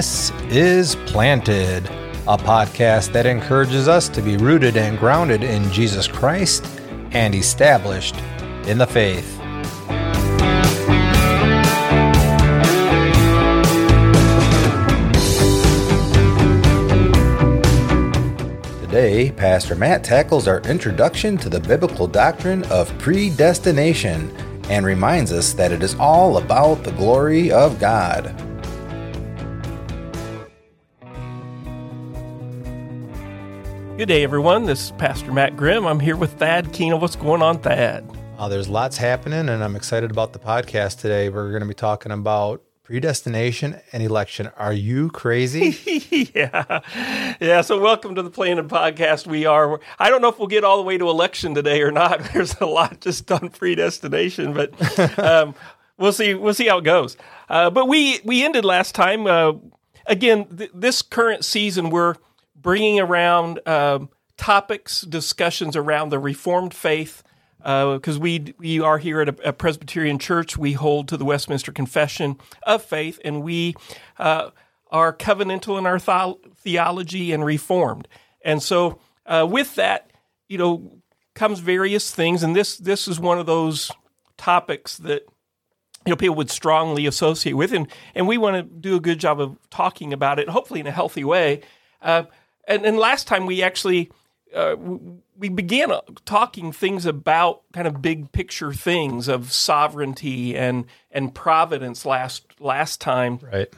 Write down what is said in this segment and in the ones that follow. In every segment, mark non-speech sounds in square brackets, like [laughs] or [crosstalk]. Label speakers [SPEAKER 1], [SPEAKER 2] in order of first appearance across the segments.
[SPEAKER 1] This is Planted, a podcast that encourages us to be rooted and grounded in Jesus Christ and established in the faith. Today, Pastor Matt tackles our introduction to the biblical doctrine of predestination and reminds us that it is all about the glory of God.
[SPEAKER 2] Good day, everyone. This is Pastor Matt Grimm. I'm here with Thad Keenel. What's going on, Thad?
[SPEAKER 1] Uh, there's lots happening, and I'm excited about the podcast today. We're going to be talking about predestination and election. Are you crazy? [laughs]
[SPEAKER 2] yeah. Yeah. So, welcome to the Planted Podcast. We are, I don't know if we'll get all the way to election today or not. [laughs] There's a lot just on predestination, but [laughs] um, we'll see. We'll see how it goes. Uh, but we, we ended last time. Uh, again, th- this current season, we're bringing around um, topics, discussions around the Reformed faith because uh, we we are here at a, a, Presbyterian church. We hold to the Westminster Confession of Faith, and we uh, are covenantal in our th- theology and Reformed. And so, uh, with that, you know, comes various things, and this this is one of those topics that you know people would strongly associate with, and and we want to do a good job of talking about it, hopefully in a healthy way. And, and last time we actually uh, we began uh, talking things about kind of big picture things of sovereignty and and providence last last time.
[SPEAKER 1] Right.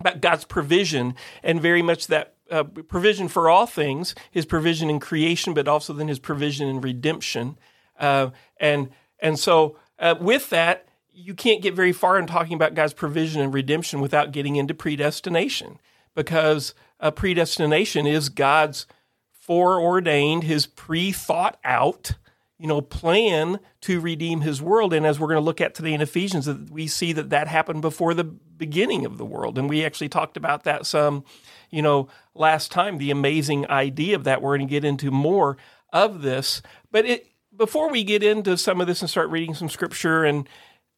[SPEAKER 2] About God's provision and very much that uh, provision for all things his provision in creation but also then his provision in redemption. Uh, and and so uh, with that you can't get very far in talking about God's provision and redemption without getting into predestination because uh, predestination is God's foreordained, his pre thought out, you know, plan to redeem his world. And as we're going to look at today in Ephesians, we see that that happened before the beginning of the world. And we actually talked about that some, you know, last time, the amazing idea of that. We're going to get into more of this. But it, before we get into some of this and start reading some scripture, and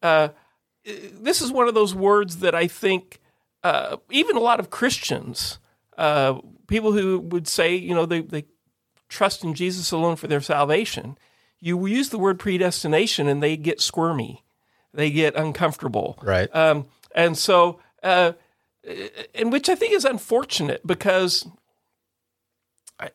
[SPEAKER 2] uh, this is one of those words that I think uh, even a lot of Christians, uh, people who would say, you know, they, they trust in Jesus alone for their salvation, you use the word predestination and they get squirmy, they get uncomfortable.
[SPEAKER 1] Right.
[SPEAKER 2] Um, and so, uh, and which I think is unfortunate because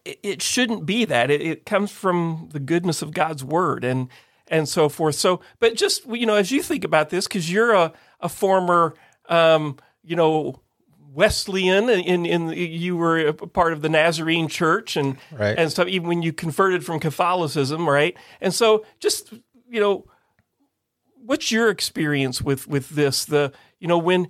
[SPEAKER 2] it shouldn't be that. It, it, comes from the goodness of God's word and and so forth. So, but just you know, as you think about this, because you're a a former, um, you know, Wesleyan, in in you were a part of the Nazarene Church and
[SPEAKER 1] right.
[SPEAKER 2] and stuff. Even when you converted from Catholicism, right? And so, just you know, what's your experience with with this? The you know when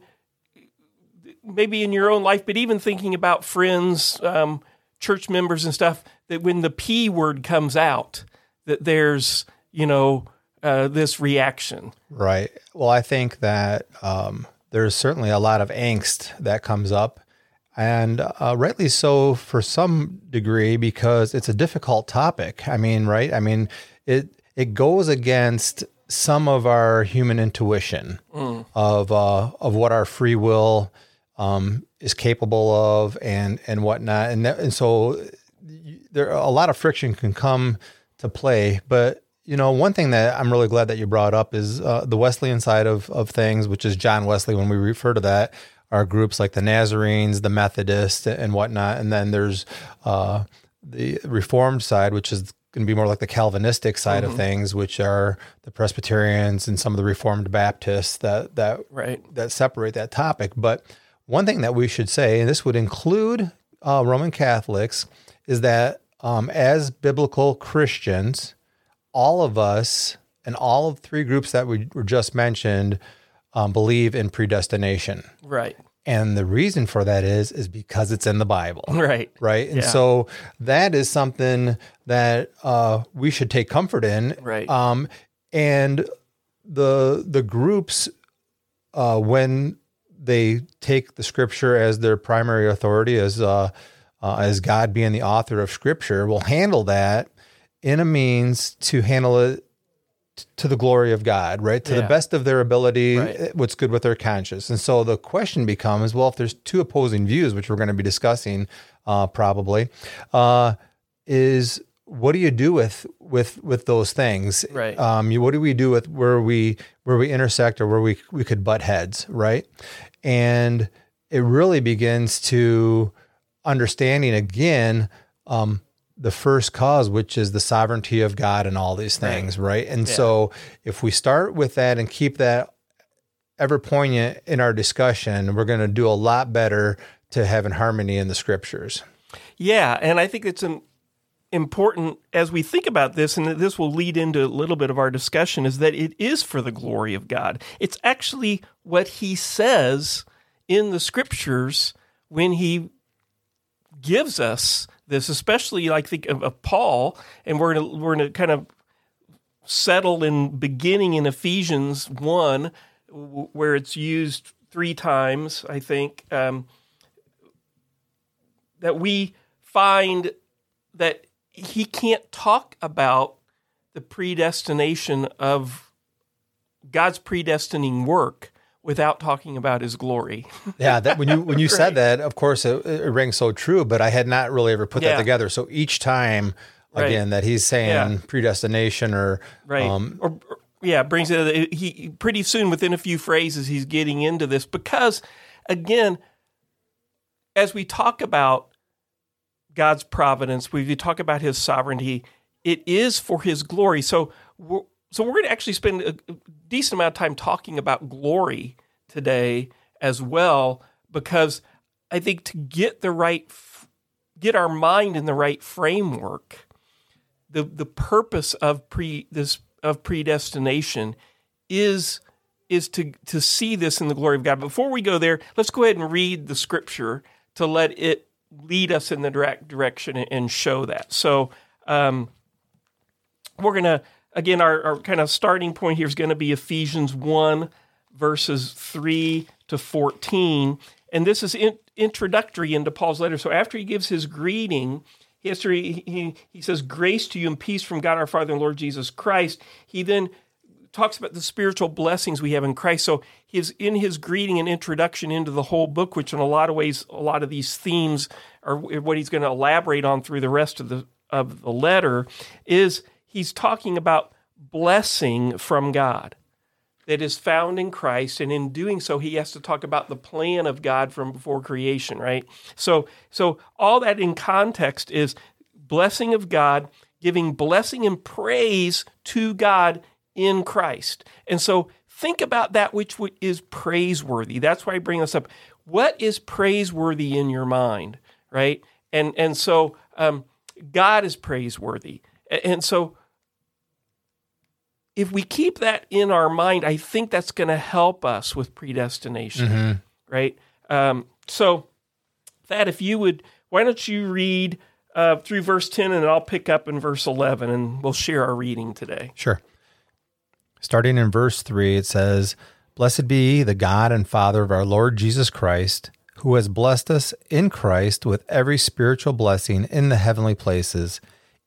[SPEAKER 2] maybe in your own life, but even thinking about friends, um, church members, and stuff. That when the P word comes out, that there's you know uh, this reaction.
[SPEAKER 1] Right. Well, I think that. Um, there's certainly a lot of angst that comes up, and uh, rightly so for some degree because it's a difficult topic. I mean, right? I mean, it it goes against some of our human intuition mm. of uh, of what our free will um, is capable of and and whatnot, and that, and so there a lot of friction can come to play, but you know, one thing that I'm really glad that you brought up is uh, the Wesleyan side of, of things, which is John Wesley. When we refer to that, are groups like the Nazarenes, the Methodists, and whatnot. And then there's uh, the Reformed side, which is going to be more like the Calvinistic side mm-hmm. of things, which are the Presbyterians and some of the Reformed Baptists that that
[SPEAKER 2] right.
[SPEAKER 1] that separate that topic. But one thing that we should say, and this would include uh, Roman Catholics, is that um, as biblical Christians all of us and all of three groups that we were just mentioned um, believe in predestination.
[SPEAKER 2] Right.
[SPEAKER 1] And the reason for that is is because it's in the Bible. [laughs]
[SPEAKER 2] Right.
[SPEAKER 1] Right. And
[SPEAKER 2] yeah.
[SPEAKER 1] so that is something that uh, we should take comfort in.
[SPEAKER 2] Right.
[SPEAKER 1] Um, and the the groups uh, when they take the scripture as their primary authority as uh, uh, as God being the author of scripture will handle that in a means to handle it to the glory of God, right? To
[SPEAKER 2] Yeah.
[SPEAKER 1] the best of their ability,
[SPEAKER 2] Right.
[SPEAKER 1] eh, what's good with their conscience. And so the question becomes, well, if there's two opposing views, which we're going to be discussing uh, probably, uh, is what do you do with with with those things?
[SPEAKER 2] Right.
[SPEAKER 1] Um, you, what do we do with where we where we intersect or where we we could butt heads, right? And it really begins to understanding again um, the first cause, which is the sovereignty of God and all these things, right? And so if we start with that and keep that ever poignant in our discussion, we're going to do a lot better to having harmony in the scriptures.
[SPEAKER 2] Yeah, and I think it's an important as we think about this, and this will lead into a little bit of our discussion, is that it is for the glory of God. It's actually what He says in the Scriptures when He gives us this, especially like think of, of Paul, and we're gonna, we're going to kind of settle in beginning in Ephesians one, w- where it's used three times, I think. Um, that we find that he can't talk about the predestination of God's predestining work without talking about his glory. [laughs]
[SPEAKER 1] Yeah, that when you when you said that, of course, it, it rings so true. But I had not really ever put
[SPEAKER 2] Yeah.
[SPEAKER 1] that together. So each time,
[SPEAKER 2] Right.
[SPEAKER 1] again, that he's saying
[SPEAKER 2] Yeah.
[SPEAKER 1] predestination or
[SPEAKER 2] Right.
[SPEAKER 1] um,
[SPEAKER 2] or, or- yeah, brings it he pretty soon within a few phrases he's getting into this because again as we talk about God's providence, we we talk about his sovereignty, it is for his glory. So we're, so we're going to actually spend a decent amount of time talking about glory today as well because I think to get the right get our mind in the right framework the the purpose of pre this of predestination is is to to see this in the glory of God. Before we go there, let's go ahead and read the scripture to let it lead us in the direct direction and- and show that. So um, we're gonna again our, our kind of starting point here is going to be Ephesians one verses three to fourteen, and this is in, introductory into Paul's letter. So after he gives his greeting. To he, he says, Grace to you and peace from God our Father and Lord Jesus Christ. He then talks about the spiritual blessings we have in Christ. So he's in his greeting and introduction into the whole book, which in a lot of ways, a lot of these themes are what he's going to elaborate on through the rest of the of the letter, is he's talking about blessing from God that is found in Christ, and in doing so, he has to talk about the plan of God from before creation, right? So, so all that in context is blessing of God, giving blessing and praise to God in Christ, and so think about that which is praiseworthy. That's why I bring this up. What is praiseworthy in your mind, right? And and so um, God is praiseworthy, and so if we keep that in our mind, I think that's going to help us with predestination, right? Um, so, that if you would, why don't you read uh, through verse 10 and I'll pick up in verse 11 and we'll share our reading today.
[SPEAKER 1] Sure. Starting in verse 3, it says, Blessed be the God and Father of our Lord Jesus Christ, who has blessed us in Christ with every spiritual blessing in the heavenly places,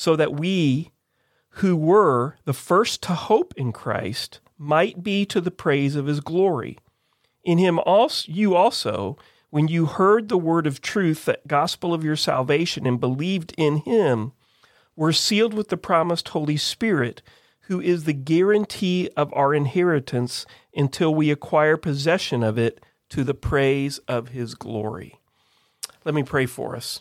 [SPEAKER 2] so that we, who were the first to hope in Christ, might be to the praise of his glory. In him also you also, when you heard the word of truth, that gospel of your salvation, and believed in him, were sealed with the promised Holy Spirit, who is the guarantee of our inheritance until we acquire possession of it to the praise of his glory. Let me pray for us.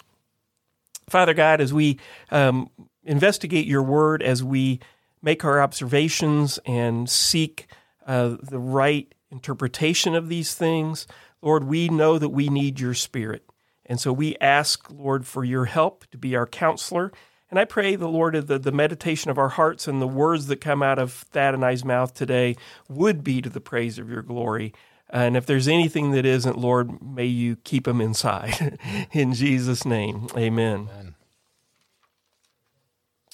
[SPEAKER 2] Father God, as we um, investigate your word, as we make our observations and seek uh, the right interpretation of these things, Lord, we know that we need your spirit. And so we ask, Lord, for your help to be our counselor and I pray the Lord the, the meditation of our hearts and the words that come out of Thad and I's mouth today would be to the praise of your glory. And if there's anything that isn't, Lord, may you keep them inside. [laughs] In Jesus' name, amen. amen.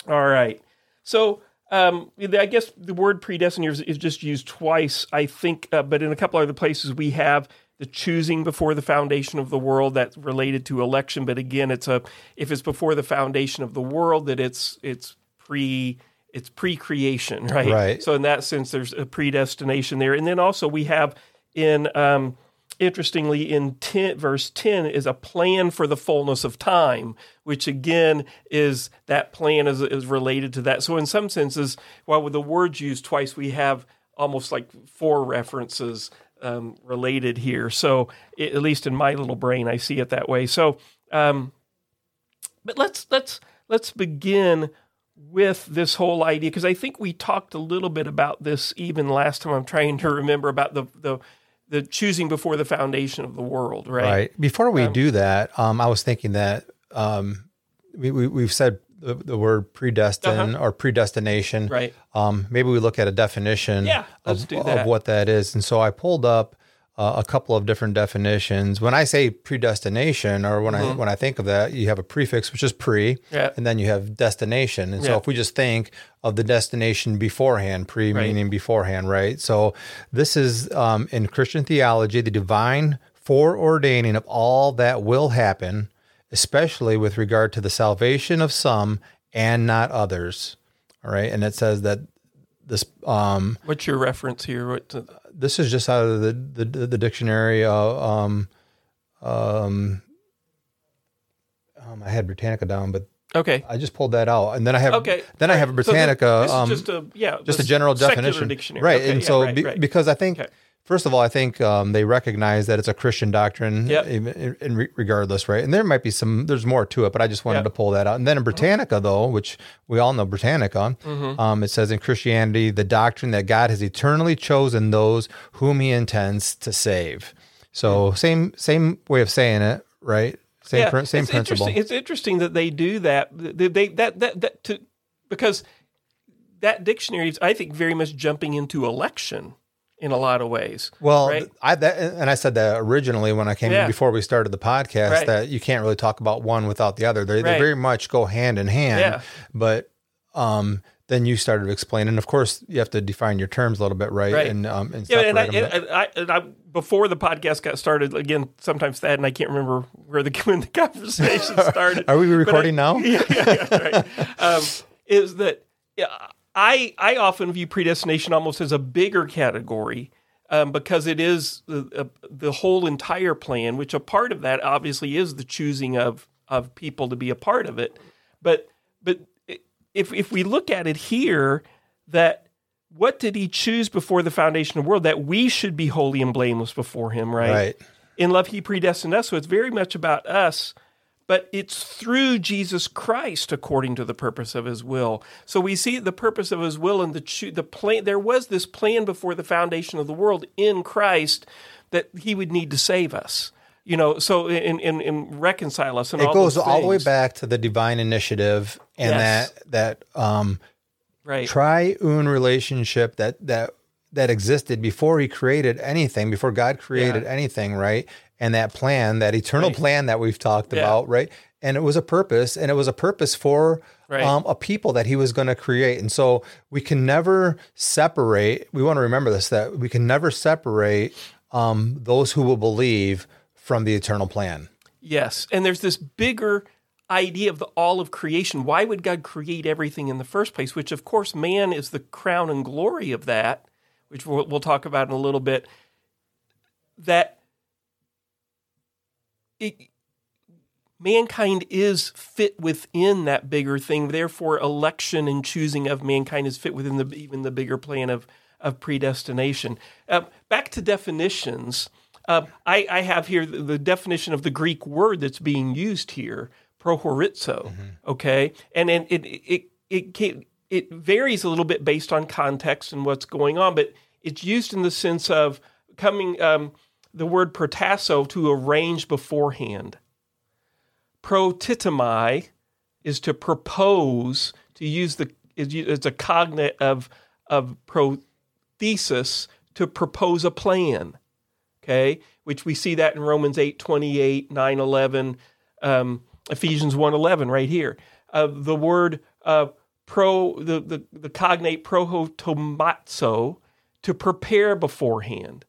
[SPEAKER 2] All right. So um, I guess the word predestined is just used twice, I think, uh, but in a couple other places we have the choosing before the foundation of the world that's related to election. But again it's a if it's before the foundation of the world that it's it's pre it's pre-creation [laughs] right?
[SPEAKER 1] Right.
[SPEAKER 2] So in that sense there's a predestination there. And then also we have in um, interestingly in 10, verse 10 is a plan for the fullness of time which again is that plan is, is related to that so in some senses while with the words used twice we have almost like four references um, related here. So it, at least in my little brain, I see it that way. So, um, but let's let's let's begin with this whole idea because I think we talked a little bit about this even last time. I'm trying to remember about the the the choosing before the foundation of the world, right?
[SPEAKER 1] Right. Before we um, do that, um, I was thinking that um, we, we have said the, the word predestined uh-huh. or predestination.
[SPEAKER 2] Right.
[SPEAKER 1] Um, maybe we look at a definition
[SPEAKER 2] yeah,
[SPEAKER 1] of, of, what that is. And so I pulled up uh, a couple of different definitions. When I say predestination, or when mm-hmm. I when I think of that, you have a prefix which is pre,
[SPEAKER 2] yeah.
[SPEAKER 1] and then you have destination. And yeah. so if we just think of the destination beforehand, pre right. meaning beforehand, right? So this is um, in Christian theology the divine foreordaining of all that will happen especially with regard to the salvation of some and not others. All right. And it says that this. Um,
[SPEAKER 2] What's your reference here? What
[SPEAKER 1] to... This is just out of the, the, the dictionary. Uh, um, um, um, I had Britannica down, but
[SPEAKER 2] Okay.
[SPEAKER 1] I just pulled that out, and then I have
[SPEAKER 2] okay.
[SPEAKER 1] Then I have a Britannica.
[SPEAKER 2] So this, this um, just a yeah,
[SPEAKER 1] just a general definition,
[SPEAKER 2] dictionary.
[SPEAKER 1] right?
[SPEAKER 2] Okay,
[SPEAKER 1] and
[SPEAKER 2] yeah,
[SPEAKER 1] so
[SPEAKER 2] right,
[SPEAKER 1] be,
[SPEAKER 2] right.
[SPEAKER 1] because I think
[SPEAKER 2] okay.
[SPEAKER 1] First of all, I think um, they recognize that it's a Christian doctrine,
[SPEAKER 2] yep.
[SPEAKER 1] in, in re- regardless, right? And there might be some, there's more to it, but I just wanted yep. to pull that out. And then in Britannica, though, which we all know Britannica, mm-hmm. um, it says in Christianity, the doctrine that God has eternally chosen those whom He intends to save. So mm-hmm. same same way of saying it, right? Same
[SPEAKER 2] yeah,
[SPEAKER 1] pr- same
[SPEAKER 2] it's
[SPEAKER 1] principle.
[SPEAKER 2] Interesting. It's interesting that they do that. They, they that, that that to because that dictionary is, I think, very much jumping into election in a lot of ways.
[SPEAKER 1] Well,
[SPEAKER 2] right?
[SPEAKER 1] I that, and I said that originally when I came
[SPEAKER 2] yeah.
[SPEAKER 1] in before we started the podcast
[SPEAKER 2] right.
[SPEAKER 1] that you can't really talk about one without the other. They,
[SPEAKER 2] right.
[SPEAKER 1] they very much go hand in hand.
[SPEAKER 2] Yeah.
[SPEAKER 1] But um, then you started explaining. And of course, you have to define your terms a little bit, right?
[SPEAKER 2] right.
[SPEAKER 1] And um, and
[SPEAKER 2] yeah, and I, and I, and I, before the podcast got started, again, sometimes that, and I can't remember where the [laughs] when the conversation [laughs] started.
[SPEAKER 1] Are we recording
[SPEAKER 2] I,
[SPEAKER 1] now? [laughs]
[SPEAKER 2] Yeah, yeah, yeah right. um, is that yeah, I I often view predestination almost as a bigger category um, because it is the, uh, the whole entire plan. Which a part of that obviously is the choosing of of people to be a part of it. But but if if we look at it here, that what did he choose before the foundation of the world? That we should be holy and blameless before him, right?
[SPEAKER 1] Right.
[SPEAKER 2] In love, he predestined us. So it's very much about us but it's through Jesus Christ according to the purpose of his will. So we see the purpose of his will and the the plan there was this plan before the foundation of the world in Christ that he would need to save us. You know, so in in, in reconcile us and
[SPEAKER 1] it
[SPEAKER 2] all
[SPEAKER 1] goes
[SPEAKER 2] all
[SPEAKER 1] the way back to the divine initiative and
[SPEAKER 2] yes.
[SPEAKER 1] that that um
[SPEAKER 2] right.
[SPEAKER 1] triune relationship that that that existed before he created anything, before God created
[SPEAKER 2] Yeah.
[SPEAKER 1] anything, right? And that plan, that eternal
[SPEAKER 2] Right.
[SPEAKER 1] plan that we've talked
[SPEAKER 2] Yeah.
[SPEAKER 1] about, right? And it was a purpose, and it was a purpose for
[SPEAKER 2] Right.
[SPEAKER 1] um, a people that he was going to create. And so we can never separate, we want to remember this, that we can never separate um, those who will believe from the eternal plan.
[SPEAKER 2] Yes, and there's this bigger idea of the all of creation. Why would God create everything in the first place? Which, of course, man is the crown and glory of that, which we'll, we'll talk about in a little bit. That it, mankind is fit within that bigger thing. Therefore, election and choosing of mankind is fit within the even the bigger plan of of predestination. Uh, back to definitions. Uh, I, I, have here the, the, definition of the Greek word that's being used here, prohorizo. Mm-hmm. Okay, and and it it it it, it varies a little bit based on context and what's going on, but it's used in the sense of coming um, the word protasso to arrange beforehand. Protithemai is to propose, to use the it's a cognate of of prothesis to propose a plan. Okay, which we see that in Romans 8, 28, 9, 11, um, Ephesians 1, 11, right here. Uh, the word uh, pro, the, the, the cognate proetoimazo, to prepare beforehand.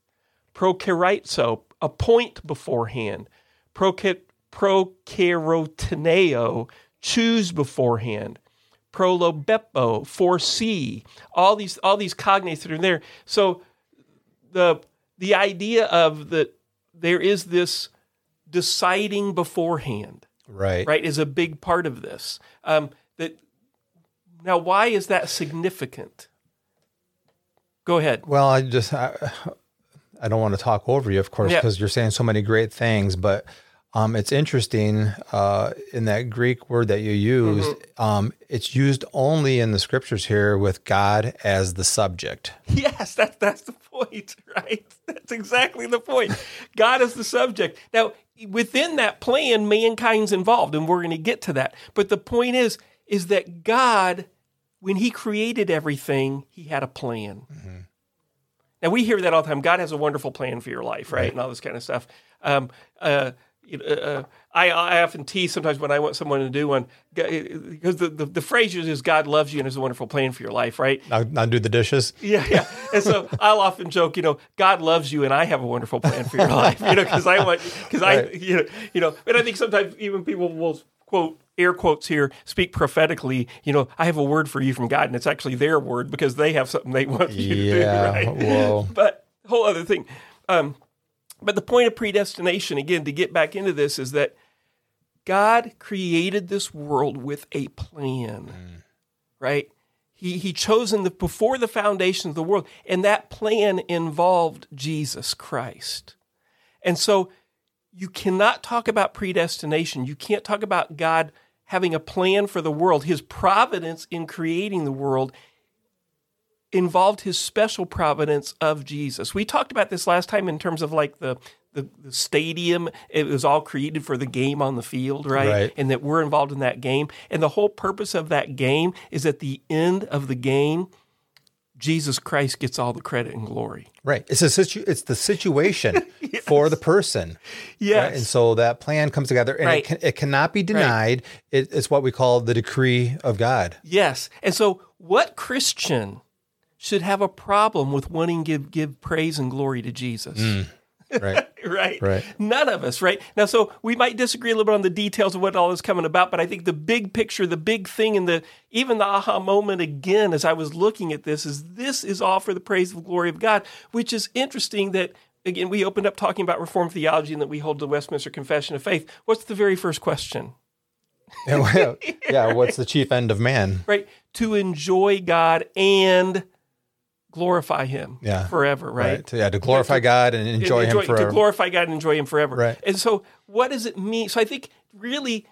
[SPEAKER 2] Prokerito, appoint beforehand. Procheirotoneo, choose beforehand. Prolobepo, foresee. All these all these cognates that are there. So the the idea of that there is this deciding beforehand,
[SPEAKER 1] right?
[SPEAKER 2] Right, is a big part of this. Um, that now, why is that significant? Go ahead.
[SPEAKER 1] Well, I just I, I don't want to talk over you, of course, because yeah. you're saying so many great things, but um, it's interesting uh, in that Greek word that you used. Mm-hmm. Um, it's used only in the scriptures here with God as the subject. [laughs]
[SPEAKER 2] Yes, that's that's the point, [laughs] right? That's exactly the point. God is the subject. Now, within that plan, mankind's involved, and we're going to get to that. But the point is, is that God, when He created everything, He had a plan. Mm-hmm. Now we hear that all the time. God has a wonderful plan for your life, right, right. and all this kind of stuff. Um, uh, you know, uh, I, I often tease sometimes when I want someone to do one because the, the, the phrase is God loves you and has a wonderful plan for your life, right?
[SPEAKER 1] Not, not do the dishes. [laughs]
[SPEAKER 2] Yeah, yeah. And so [laughs] I'll often joke, you know, God loves you and I have a wonderful plan for your [laughs] life, you know, because I want, because right. I, you know, you know, and I think sometimes even people will quote air quotes here speak prophetically you know i have a word for you from god and it's actually their word because they have something they want you yeah, to do right whoa. [laughs] but whole other thing um, but the point of predestination, again, to get back into this, is that God created this world with a plan, mm. right? He, he chosen the, before the foundation of the world, and that plan involved Jesus Christ. And so you cannot talk about predestination. You can't talk about God having a plan for the world, his providence in creating the world, involved his special providence of Jesus. We talked about this last time in terms of like the the, the, stadium it was all created for the game on the field right? right? and that we're involved in that game and the whole purpose of that game is at the end of the game jesus christ gets all the credit and glory
[SPEAKER 1] right it's a situ- it's the situation [laughs] yes. for the person
[SPEAKER 2] yes
[SPEAKER 1] right? and so that plan comes together and right. it, can, it cannot be denied right. it, it's what we call the decree of god
[SPEAKER 2] yes and so what christian should have a problem with wanting to give, give praise and glory to Jesus. Mm, [laughs]
[SPEAKER 1] right.
[SPEAKER 2] right.
[SPEAKER 1] Right.
[SPEAKER 2] None of us, right? Now, so we might disagree a little bit on the details of what all is coming about, but I think the big picture, the big thing, and the even the aha moment again as I was looking at this is this is all for the praise and glory of God, which is interesting that again we opened up talking about Reformed theology and that we hold the Westminster Confession of Faith. What's the very first question? [laughs]
[SPEAKER 1] yeah, what's the chief end of man?
[SPEAKER 2] Right. To enjoy God and glorify Him
[SPEAKER 1] yeah.
[SPEAKER 2] forever, right?
[SPEAKER 1] right. Yeah, to glorify God and enjoy, enjoy, Him forever.
[SPEAKER 2] To glorify God and enjoy Him forever.
[SPEAKER 1] Right.
[SPEAKER 2] And so, what does it mean? So, I think really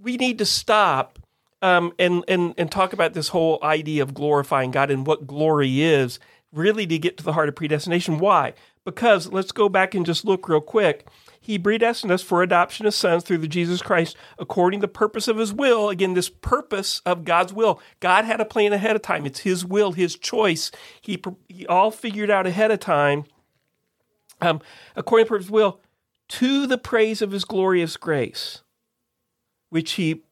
[SPEAKER 2] we need to stop um, and and and talk about this whole idea of glorifying God and what glory is. Really, to get to the heart of predestination. Why? Because let's go back and just look real quick he predestined us for adoption as sons through the Jesus Christ according to the purpose of his will. Again, this purpose of God's will. God had a plan ahead of time. It's his will, his choice. He, he all figured out ahead of time. Um, according to his will, to the praise of his glorious grace, which he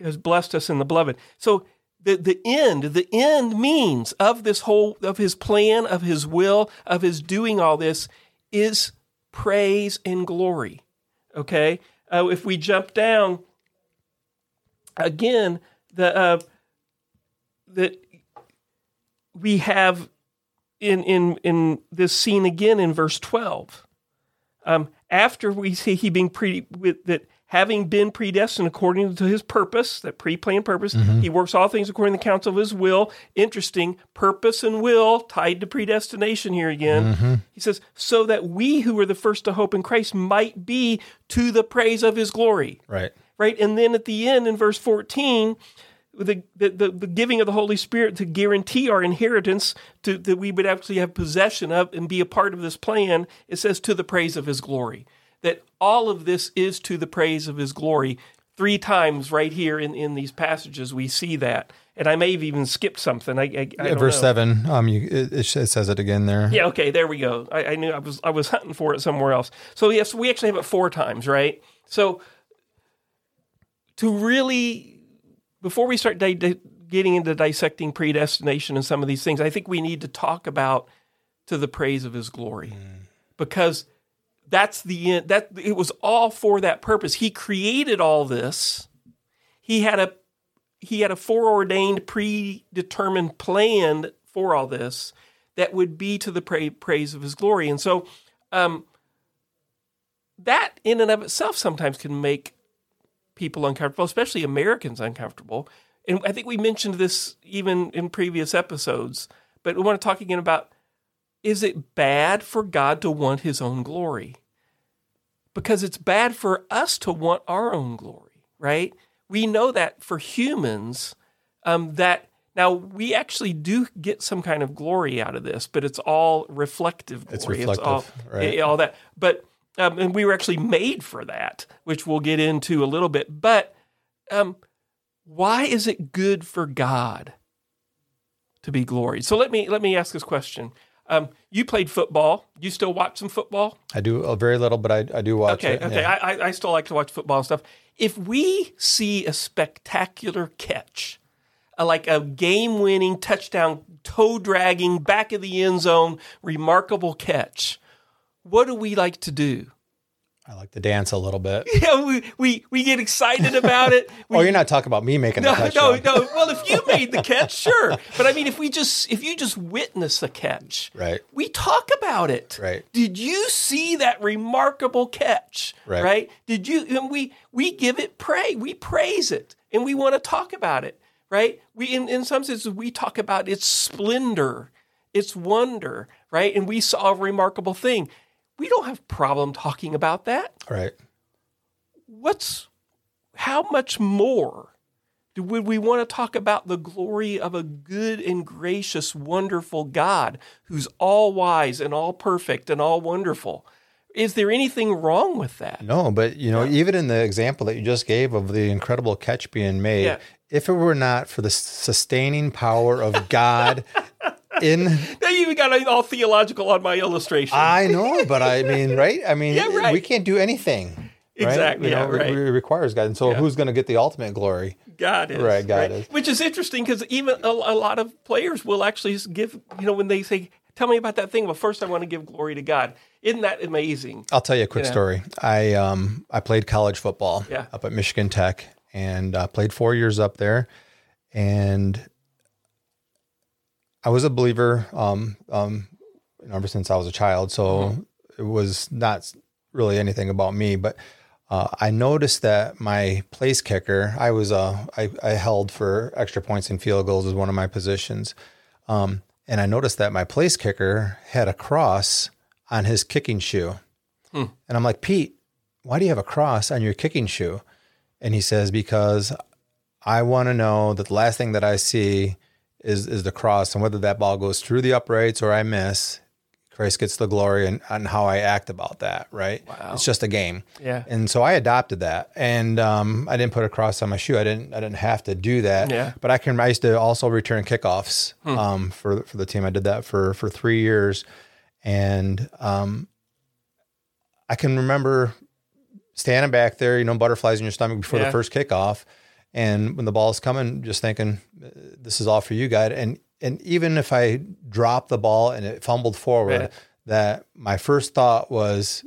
[SPEAKER 2] has blessed us in the beloved. So the, the end, the end means of this whole, of his plan, of his will, of his doing all this is praise and glory. Okay? Uh, if we jump down again, the uh, that we have in in in this scene again in verse twelve. Um, after we see he being pre with that having been predestined according to his purpose, that pre planned purpose. Mm-hmm. He works all things according to the counsel of his will. Interesting, purpose and will tied to predestination here again. Mm-hmm. He says, so that we who were the first to hope in Christ might be to the praise of his glory.
[SPEAKER 1] Right.
[SPEAKER 2] Right. And then at the end in verse 14, the, the, the, the giving of the Holy Spirit to guarantee our inheritance, to, that we would actually have possession of and be a part of this plan, it says to the praise of his glory. That all of this is to the praise of his glory. Three times right here in, in these passages, we see that. And I may have even skipped something. I, I, I
[SPEAKER 1] Yeah, verse
[SPEAKER 2] know.
[SPEAKER 1] seven. Um, you, it, it says it again there.
[SPEAKER 2] Yeah, okay, there we go. I, I knew I was I was hunting for it somewhere else. So yes, we actually have it four times, right? So to really, before we start di- di- getting into dissecting predestination and some of these things, I think we need to talk about to the praise of His glory, because that's the end. That it was all for that purpose. He created all this. He had a he had a foreordained, predetermined plan for all this that would be to the pra- praise of his glory. And so um, that in and of itself sometimes can make people uncomfortable, especially Americans uncomfortable. And I think we mentioned this even in previous episodes, but we want to talk again about is it bad for God to want his own glory? Because it's bad for us to want our own glory, right? We know that for humans, um, that now we actually do get some kind of glory out of this, but it's all reflective glory.
[SPEAKER 1] It's reflective,
[SPEAKER 2] all,
[SPEAKER 1] right.
[SPEAKER 2] all that. But um, and we were actually made for that, which we'll get into a little bit. But um, why is it good for God to be gloried? So let me let me ask this question. Um, you played football. You still watch some football?
[SPEAKER 1] I do a very little, but I, I do watch
[SPEAKER 2] Okay,
[SPEAKER 1] it.
[SPEAKER 2] okay.
[SPEAKER 1] yeah.
[SPEAKER 2] I, I still like to watch football and stuff. If we see a spectacular catch, a, like a game-winning touchdown, toe-dragging, back of the end zone, remarkable catch, what do we like to do?
[SPEAKER 1] I like to dance a little bit. [laughs]
[SPEAKER 2] Yeah, we we, we get excited about it. [laughs] Oh, we,
[SPEAKER 1] oh, you're not talking about me making
[SPEAKER 2] no,
[SPEAKER 1] a touchdown.
[SPEAKER 2] no, no. Well, if you [laughs] made the catch, sure. But I mean, if we just if you just witness the catch,
[SPEAKER 1] Right.
[SPEAKER 2] we talk about it.
[SPEAKER 1] Right.
[SPEAKER 2] Did you see that remarkable catch?
[SPEAKER 1] Right. Right.
[SPEAKER 2] Did you? And we we give it praise. We praise it, and we want to talk about it. Right. We in in some senses we talk about its splendor, its wonder. Right. And we saw a remarkable thing. We don't have problem talking about that
[SPEAKER 1] Right.
[SPEAKER 2] what's how much more do would we want to talk about the glory of a good and gracious wonderful god who's all wise and all perfect and all wonderful is there anything wrong with that
[SPEAKER 1] No, but you know, even in the example that you just gave of the incredible catch being made,
[SPEAKER 2] Yeah.
[SPEAKER 1] if it were not for the sustaining power of God [laughs] in [laughs]
[SPEAKER 2] now you even got all theological on my illustration
[SPEAKER 1] I [laughs] know, but I mean, right? I mean,
[SPEAKER 2] Yeah, right.
[SPEAKER 1] we can't do anything. Right?
[SPEAKER 2] Exactly,
[SPEAKER 1] You know,
[SPEAKER 2] yeah, right.
[SPEAKER 1] It requires God. And so who's going to get the ultimate glory?
[SPEAKER 2] God is
[SPEAKER 1] Right, God is.
[SPEAKER 2] Which is interesting because even a, a lot of players will actually give, you know, when they say, "Tell me about that thing," but first I want to give glory to God. Isn't that amazing?
[SPEAKER 1] I'll tell you a quick
[SPEAKER 2] Yeah.
[SPEAKER 1] story. I um I played college football
[SPEAKER 2] Yeah.
[SPEAKER 1] up at Michigan Tech and uh, played four years up there, and I was a believer um um ever since I was a child. So
[SPEAKER 2] Mm-hmm.
[SPEAKER 1] it was not really anything about me, but. Uh, I noticed that my place kicker, I was uh, I, I held for extra points and field goals as one of my positions, um, and I noticed that my place kicker had a cross on his kicking shoe. And I'm like, Pete, why do you have a cross on your kicking shoe? And he says, because I want to know that the last thing that I see is is the cross, and whether that ball goes through the uprights or I miss, Christ gets the glory and, and how I act about that. Right?
[SPEAKER 2] Wow.
[SPEAKER 1] It's just a game.
[SPEAKER 2] Yeah.
[SPEAKER 1] And so I adopted that, and um, I didn't put a cross on my shoe. I didn't. I didn't have to do that.
[SPEAKER 2] Yeah.
[SPEAKER 1] But I can. I used to also return kickoffs um, for for the team. I did that for for three years, and um, I can remember standing back there, you know, butterflies in your stomach before
[SPEAKER 2] Yeah.
[SPEAKER 1] the first kickoff, and when the ball's coming, just thinking, "This is all for you, God." And and even if I dropped the ball and it fumbled forward,
[SPEAKER 2] Right.
[SPEAKER 1] that my first thought was,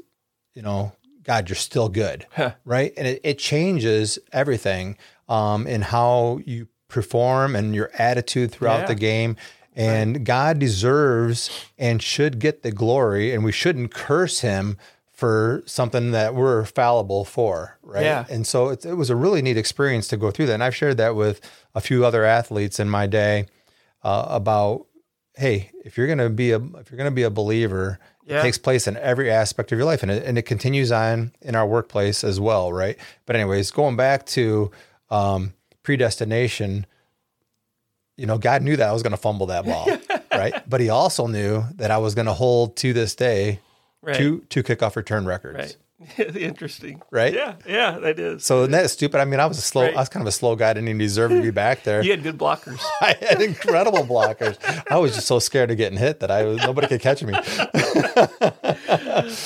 [SPEAKER 1] you know, God, you're still good, [laughs]
[SPEAKER 2] Huh.
[SPEAKER 1] right? And it, it changes everything um, in how you perform and your attitude throughout
[SPEAKER 2] Yeah.
[SPEAKER 1] the game. And God deserves and should get the glory, and we shouldn't curse him for something that we're fallible for, right?
[SPEAKER 2] Yeah.
[SPEAKER 1] And so it, it was a really neat experience to go through that. And I've shared that with a few other athletes in my day uh, about, hey, if you're gonna be a if you're gonna be a believer,
[SPEAKER 2] Yeah.
[SPEAKER 1] it takes place in every aspect of your life, and it, and it continues on in our workplace as well, right? But anyways, going back to um, predestination, you know, God knew that I was going to fumble that ball, [laughs] right? But He also knew that I was going to hold to this day
[SPEAKER 2] Right.
[SPEAKER 1] two two kickoff return records,
[SPEAKER 2] Right. [laughs] Interesting.
[SPEAKER 1] right?
[SPEAKER 2] Yeah. Yeah. That is.
[SPEAKER 1] So isn't that stupid? I mean, I was a slow,
[SPEAKER 2] Right.
[SPEAKER 1] I was kind of a slow guy. I didn't even deserve to be [laughs] back there.
[SPEAKER 2] You had good blockers. [laughs]
[SPEAKER 1] I had incredible blockers. I was just so scared of getting hit that I was nobody could catch me.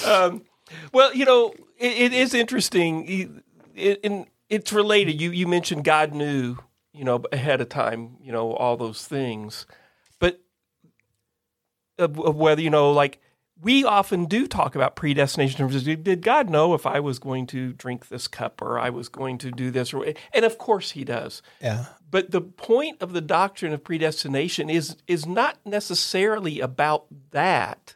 [SPEAKER 2] Um, well, you know, it, it is interesting. It, and it's related. You you mentioned God knew, you know, ahead of time, you know, all those things, but of, of whether you know, like we often do talk about predestination. in terms of, Did God know if I was going to drink this cup or I was going to do this? Or and of course He does.
[SPEAKER 1] Yeah.
[SPEAKER 2] But the point of the doctrine of predestination is is not necessarily about that.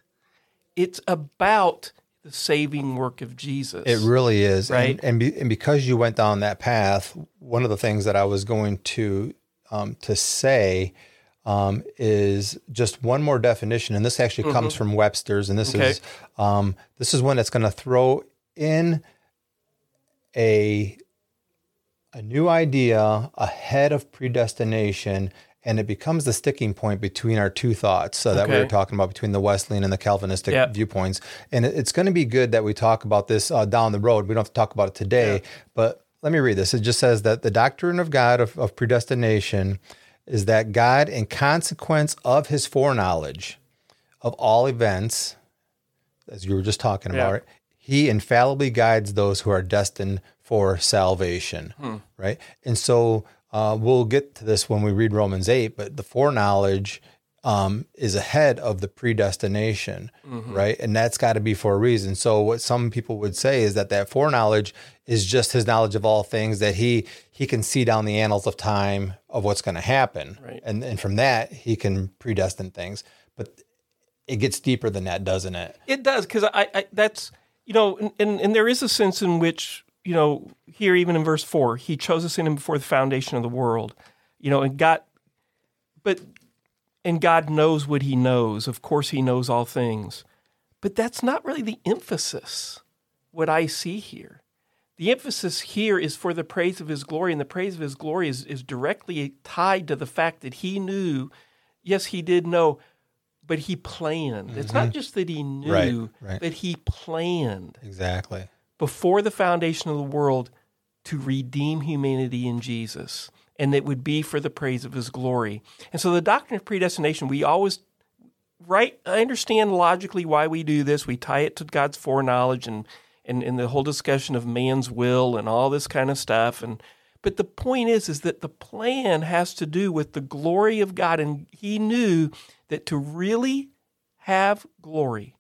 [SPEAKER 2] It's about the saving work of Jesus.
[SPEAKER 1] It really is,
[SPEAKER 2] Right.
[SPEAKER 1] And and, be, and because you went down that path, one of the things that I was going to um, to say um, is just one more definition, and this actually comes from Webster's, and this
[SPEAKER 2] Mm-hmm. Okay.
[SPEAKER 1] is um, this is one that's going to throw in a a new idea ahead of predestination. And it becomes the sticking point between our two thoughts so that we
[SPEAKER 2] Okay.
[SPEAKER 1] were talking about between the Wesleyan and the Calvinistic
[SPEAKER 2] Yeah.
[SPEAKER 1] viewpoints. And it- it's going to be good that we talk about this uh, down the road. We don't have to talk about it today, but let me read this. It just says that the doctrine of God of, of predestination is that God, in consequence of his foreknowledge of all events, as you were just talking about,
[SPEAKER 2] Yeah.
[SPEAKER 1] right, he infallibly guides those who are destined for salvation,
[SPEAKER 2] Hmm.
[SPEAKER 1] right? And so uh, we'll get to this when we read Romans 8, but the foreknowledge um, is ahead of the predestination,
[SPEAKER 2] Mm-hmm.
[SPEAKER 1] right? And that's got to be for a reason. So what some people would say is that that foreknowledge is just his knowledge of all things that he he can see down the annals of time of what's going to happen,
[SPEAKER 2] Right.
[SPEAKER 1] and and from that he can predestine things. But it gets deeper than that, doesn't it?
[SPEAKER 2] It does because I, I that's you know, and, and and there is a sense in which you know here even in verse four, he chose us in him before the foundation of the world, you know, and got but and God knows what He knows. Of course, He knows all things, but that's not really the emphasis. What I see here, the emphasis here is for the praise of His glory, and the praise of His glory is is directly tied to the fact that He knew. Yes, He did know, but He planned. It's not mm-hmm. just that He knew,
[SPEAKER 1] Right, right.
[SPEAKER 2] but He planned
[SPEAKER 1] Exactly.
[SPEAKER 2] before the foundation of the world to redeem humanity in Jesus. And it would be for the praise of his glory. And so the doctrine of predestination, we always right I understand logically why we do this. We tie it to God's foreknowledge and and, and the whole discussion of man's will and all this kind of stuff. And but the point is is that the plan has to do with the glory of God. And he knew that to really have glory,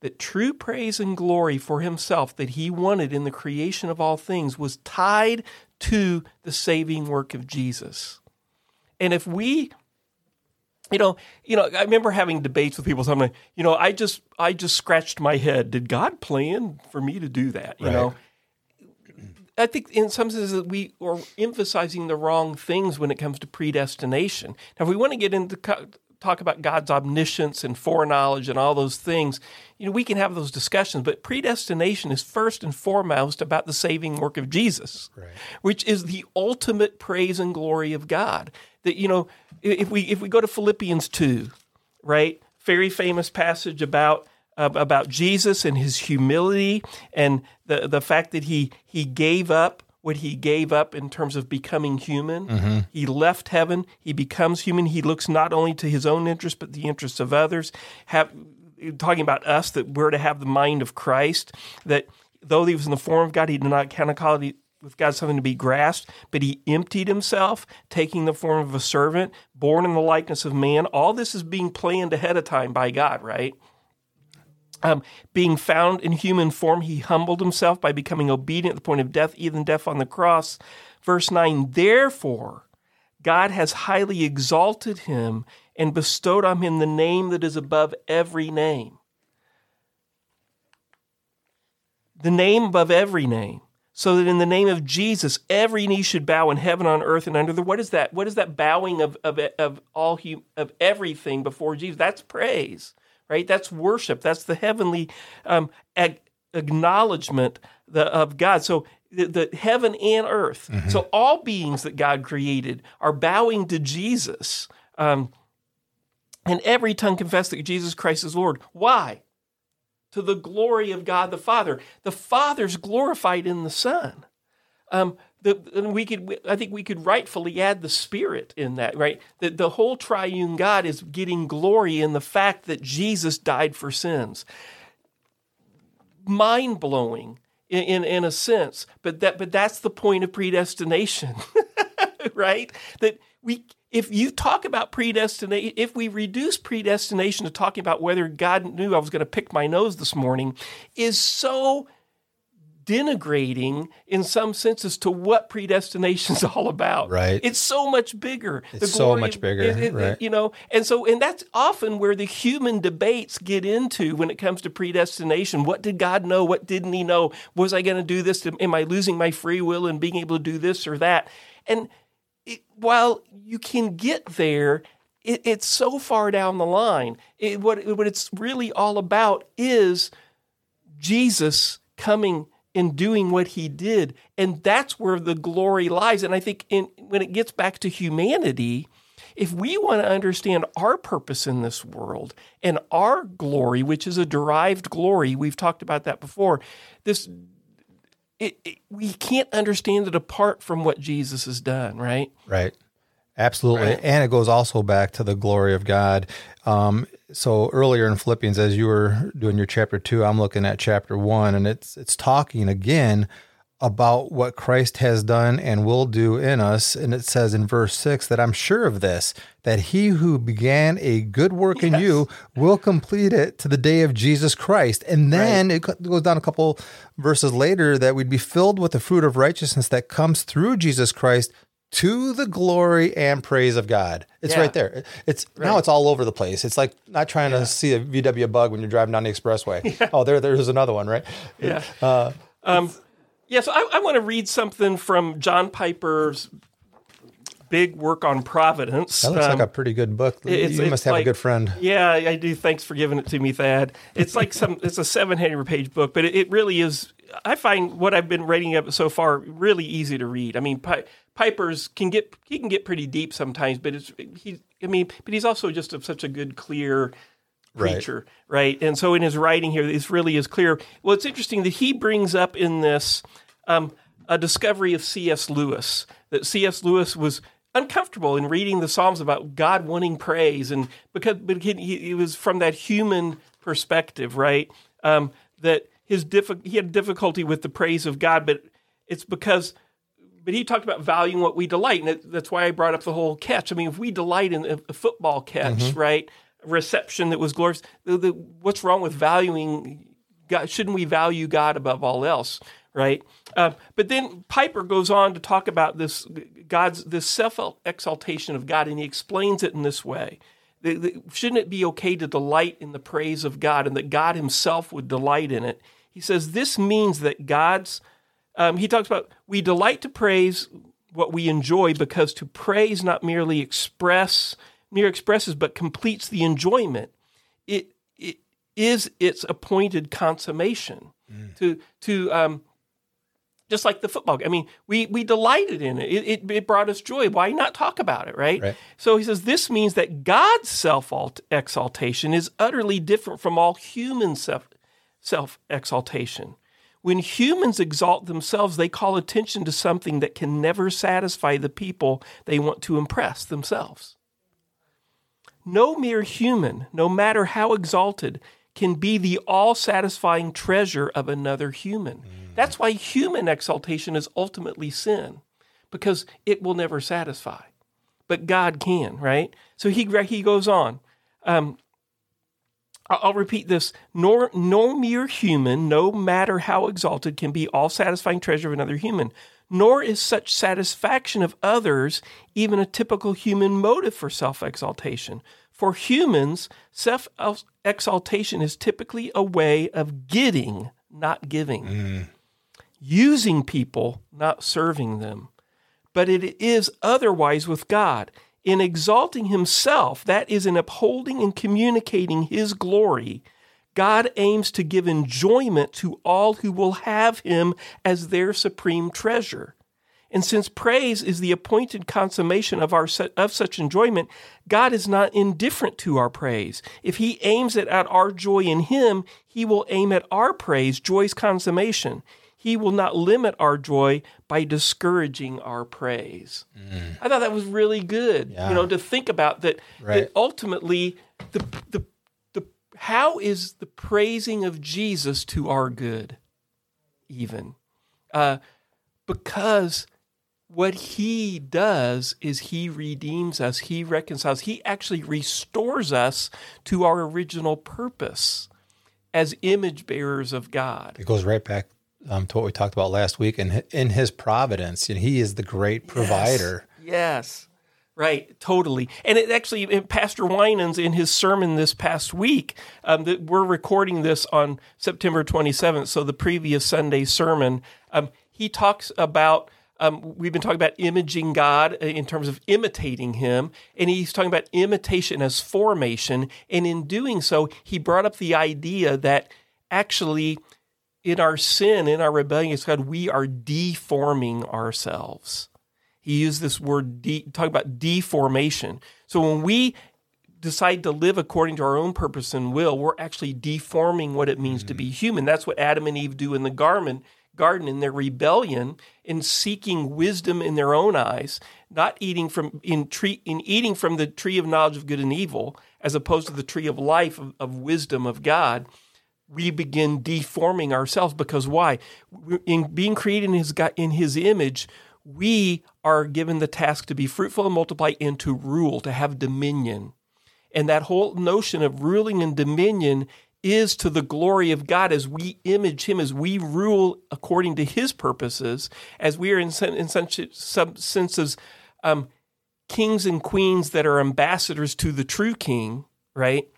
[SPEAKER 2] that true praise and glory for himself that he wanted in the creation of all things was tied to the saving work of Jesus. And if we you know, you know, I remember having debates with people something, you know, I just I just scratched my head. Did God plan for me to do that? You
[SPEAKER 1] Right.
[SPEAKER 2] know? I think in some senses that we are emphasizing the wrong things when it comes to predestination. Now, if we want to get into talk about God's omniscience and foreknowledge and all those things, you know, we can have those discussions. But predestination is first and foremost about the saving work of Jesus, which is the ultimate praise and glory of God. That you know, if we if we go to Philippians two, right, very famous passage about uh, about Jesus and his humility and the the fact that he he gave up what he gave up in terms of becoming human. Mm-hmm. He left heaven. He becomes human. He looks not only to his own interest but the interests of others. Have talking about us that we're to have the mind of Christ. That though he was in the form of God, he did not count equality with God something to be grasped, but he emptied himself, taking the form of a servant, born in the likeness of man. All this is being planned ahead of time by God, right? Um, being found in human form, he humbled himself by becoming obedient at the point of death, even death on the cross. Verse 9, therefore, God has highly exalted him and bestowed on him the name that is above every name. the name above every name, so that in the name of Jesus, every knee should bow in heaven, on earth, and under the. What is that? What is that bowing of of, of all of everything before Jesus? That's praise, right? That's worship. That's the heavenly um, ag- acknowledgement the, of God. So the, the heaven and earth. Mm-hmm. So all beings that God created are bowing to Jesus. Um, and every tongue confess that Jesus Christ is Lord. Why? To the glory of God the Father. The Father's glorified in the Son. Um, we could, I think we could rightfully add the Spirit in that, right? That the whole triune God is getting glory in the fact that Jesus died for sins. Mind blowing in, in, in a sense, but that, but that's the point of predestination, [laughs] right? That we if you talk about predestination, if we reduce predestination to talking about whether God knew I was going to pick my nose this morning, is so denigrating in some senses to what predestination is [laughs] all about.
[SPEAKER 1] Right.
[SPEAKER 2] It's so much bigger.
[SPEAKER 1] It's so much bigger. It, it, right.
[SPEAKER 2] You know, and so and that's often where the human debates get into when it comes to predestination. What did God know? What didn't He know? Was I going to do this? Am I losing my free will and being able to do this or that? And it, while you can get there, it, it's so far down the line. It, what, what it's really all about is Jesus coming and doing what he did. And that's where the glory lies. And I think in, when it gets back to humanity, if we want to understand our purpose in this world and our glory, which is a derived glory, we've talked about that before, this it, it, we can't understand it apart from what Jesus has done, right?
[SPEAKER 1] Right. Absolutely. Right. And it goes also back to the glory of God. Um, so earlier in Philippians, as you were doing your chapter two, I'm looking at chapter one, and it's it's talking again about what Christ has done and will do in us. And it says in verse six that I'm sure of this, that he who began a good work yes. in you will complete it to the day of Jesus Christ. And then right. it goes down a couple verses later that we'd be filled with the fruit of righteousness that comes through Jesus Christ to the glory and praise of God. It's yeah. right there. It's right. now it's all over the place. It's like not trying yeah. to see a VW bug when you're driving down the expressway. [laughs] Yeah. Oh, there, there's another one, right?
[SPEAKER 2] Yeah. Uh, um, yeah, so I, I want to read something from John Piper's big work on Providence.
[SPEAKER 1] That looks um, like a pretty good book. you must have
[SPEAKER 2] like,
[SPEAKER 1] a good friend.
[SPEAKER 2] Yeah, I do. Thanks for giving it to me, Thad. It's like some. it's a seven hundred page book, but it, it, really is. I find what I've been reading up so far really easy to read. I mean, Pi- Piper's can get he can get pretty deep sometimes, but it's he. I mean, but he's also just a, such a good, clear preacher, right. right. And so in his writing here, this really is clear. Well, it's interesting that he brings up in this um, a discovery of C.S. Lewis. That C.S. Lewis was uncomfortable in reading the Psalms about God wanting praise, and because but he, he was from that human perspective, right? Um, that his diffi- he had difficulty with the praise of God, but it's because. But he talked about valuing what we delight, and it, that's why I brought up the whole catch. I mean, if we delight in a, a football catch, mm-hmm. right, reception that was glorious, the, the, what's wrong with valuing God? Shouldn't we value God above all else, right? Uh, but then Piper goes on to talk about this God's this self exaltation of God, and he explains it in this way. The, shouldn't it be okay to delight in the praise of God, and that God Himself would delight in it? He says this means that God's. Um, he talks about we delight to praise what we enjoy because to praise not merely express mere expresses but completes the enjoyment. It it is its appointed consummation. Mm. To to um, just like the football. I mean, we we delighted in it. It, it. it, brought us joy. Why not talk about it, right? right. So he says this means that God's self exaltation is utterly different from all human self self exaltation. When humans exalt themselves, they call attention to something that can never satisfy the people they want to impress themselves. No mere human, no matter how exalted, can be the all satisfying treasure of another human. Mm. That's why human exaltation is ultimately sin, because it will never satisfy. But God can, right? So he, he goes on. Um, I'll repeat this. Nor, no mere human, no matter how exalted, can be all satisfying treasure of another human. Nor is such satisfaction of others even a typical human motive for self exaltation. For humans, self exaltation is typically a way of getting not giving, using people, not serving them. But it is otherwise with God. In exalting himself, that is, in upholding and communicating his glory, God aims to give enjoyment to all who will have him as their supreme treasure. And since praise is the appointed consummation of our of such enjoyment, God is not indifferent to our praise. If he aims it at our joy in him, he will aim at our praise, joy's consummation. He will not limit our joy by discouraging our praise. Mm. I thought that was really good. Yeah. You know, to think about that right. that ultimately the the the how is the praising of Jesus to our good even? Uh, because what he does is he redeems us, he reconciles, he actually restores us to our original purpose as image bearers of God.
[SPEAKER 1] It goes right back um, to what we talked about last week. And in his providence, and he is the great provider.
[SPEAKER 2] Yes. yes. Right, totally. And it actually, Pastor Winans in his sermon this past week, um, that we're recording this on September 27th, so the previous Sunday sermon, um, he talks about um, we've been talking about imaging God uh, in terms of imitating Him, and he's talking about imitation as formation. And in doing so, he brought up the idea that actually, in our sin, in our rebellion against God, we are deforming ourselves. He used this word, de- talk about deformation. So when we decide to live according to our own purpose and will, we're actually deforming what it means mm-hmm. to be human. That's what Adam and Eve do in the garden garden in their rebellion in seeking wisdom in their own eyes, not eating from in tree in eating from the tree of knowledge of good and evil, as opposed to the tree of life of, of wisdom of God, we begin deforming ourselves because why? In being created in his in his image, we are given the task to be fruitful and multiply and to rule, to have dominion. And that whole notion of ruling and dominion is to the glory of God as we image Him, as we rule according to His purposes, as we are in, in some senses um, kings and queens that are ambassadors to the true King, right?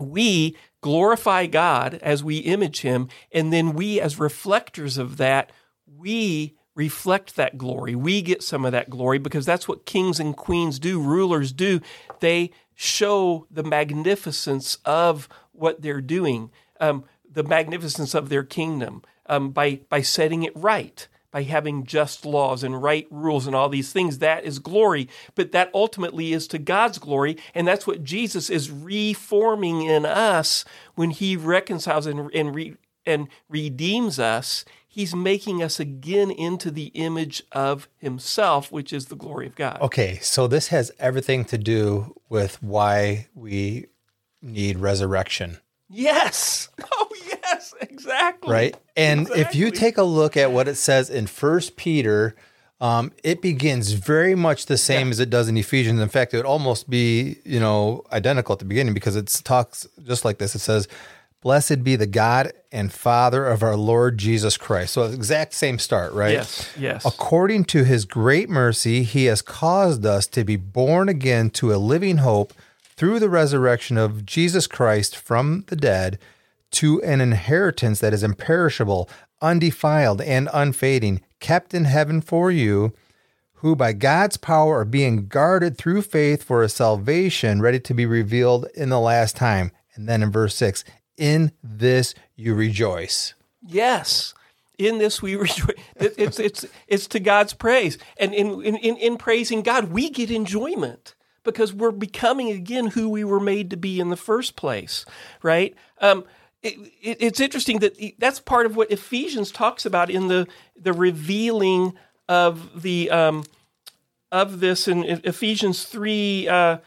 [SPEAKER 2] We glorify God as we image Him, and then we, as reflectors of that, we reflect that glory. We get some of that glory because that's what kings and queens do, rulers do. They show the magnificence of what they're doing, um, the magnificence of their kingdom um, by by setting it right, by having just laws and right rules and all these things. That is glory, but that ultimately is to God's glory, and that's what Jesus is reforming in us when He reconciles and and, re, and redeems us. He's making us again into the image of Himself, which is the glory of God.
[SPEAKER 1] Okay, so this has everything to do with why we need resurrection.
[SPEAKER 2] Yes. [laughs] Oh, [laughs] Exactly.
[SPEAKER 1] Right. And exactly. if you take a look at what it says in First Peter, um, it begins very much the same yeah. as it does in Ephesians. In fact, it would almost be, you know, identical at the beginning because it talks just like this. It says, Blessed be the God and Father of our Lord Jesus Christ. So exact same start, right?
[SPEAKER 2] Yes, yes.
[SPEAKER 1] According to his great mercy, he has caused us to be born again to a living hope through the resurrection of Jesus Christ from the dead to an inheritance that is imperishable, undefiled, and unfading, kept in heaven for you, who by God's power are being guarded through faith for a salvation ready to be revealed in the last time. And then in verse 6, in this you rejoice.
[SPEAKER 2] Yes. In this we [laughs] rejoice. It's, it's, it's to God's praise. And in, in, in praising God, we get enjoyment because we're becoming again who we were made to be in the first place, right? Um, it, it, it's interesting that that's part of what Ephesians talks about in the the revealing of the um, of this in Ephesians three uh,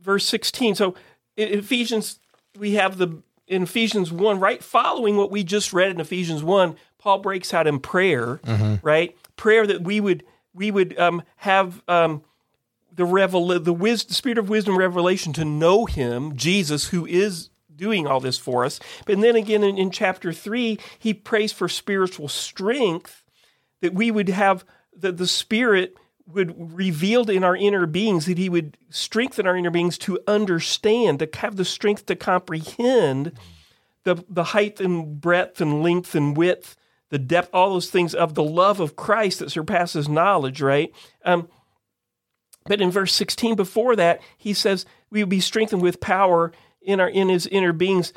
[SPEAKER 2] verse sixteen. So in Ephesians we have the in Ephesians one right following what we just read in Ephesians one. Paul breaks out in prayer, mm-hmm. right? Prayer that we would we would um, have um, the revel the wisdom, the spirit of wisdom revelation to know him jesus who is doing all this for us but then again in, in chapter 3 he prays for spiritual strength that we would have that the spirit would revealed in our inner beings that he would strengthen our inner beings to understand to have the strength to comprehend the, the height and breadth and length and width, the depth, all those things of the love of Christ that surpasses knowledge, right? Um, but in verse 16 before that, he says, We would be strengthened with power in our in his inner beings.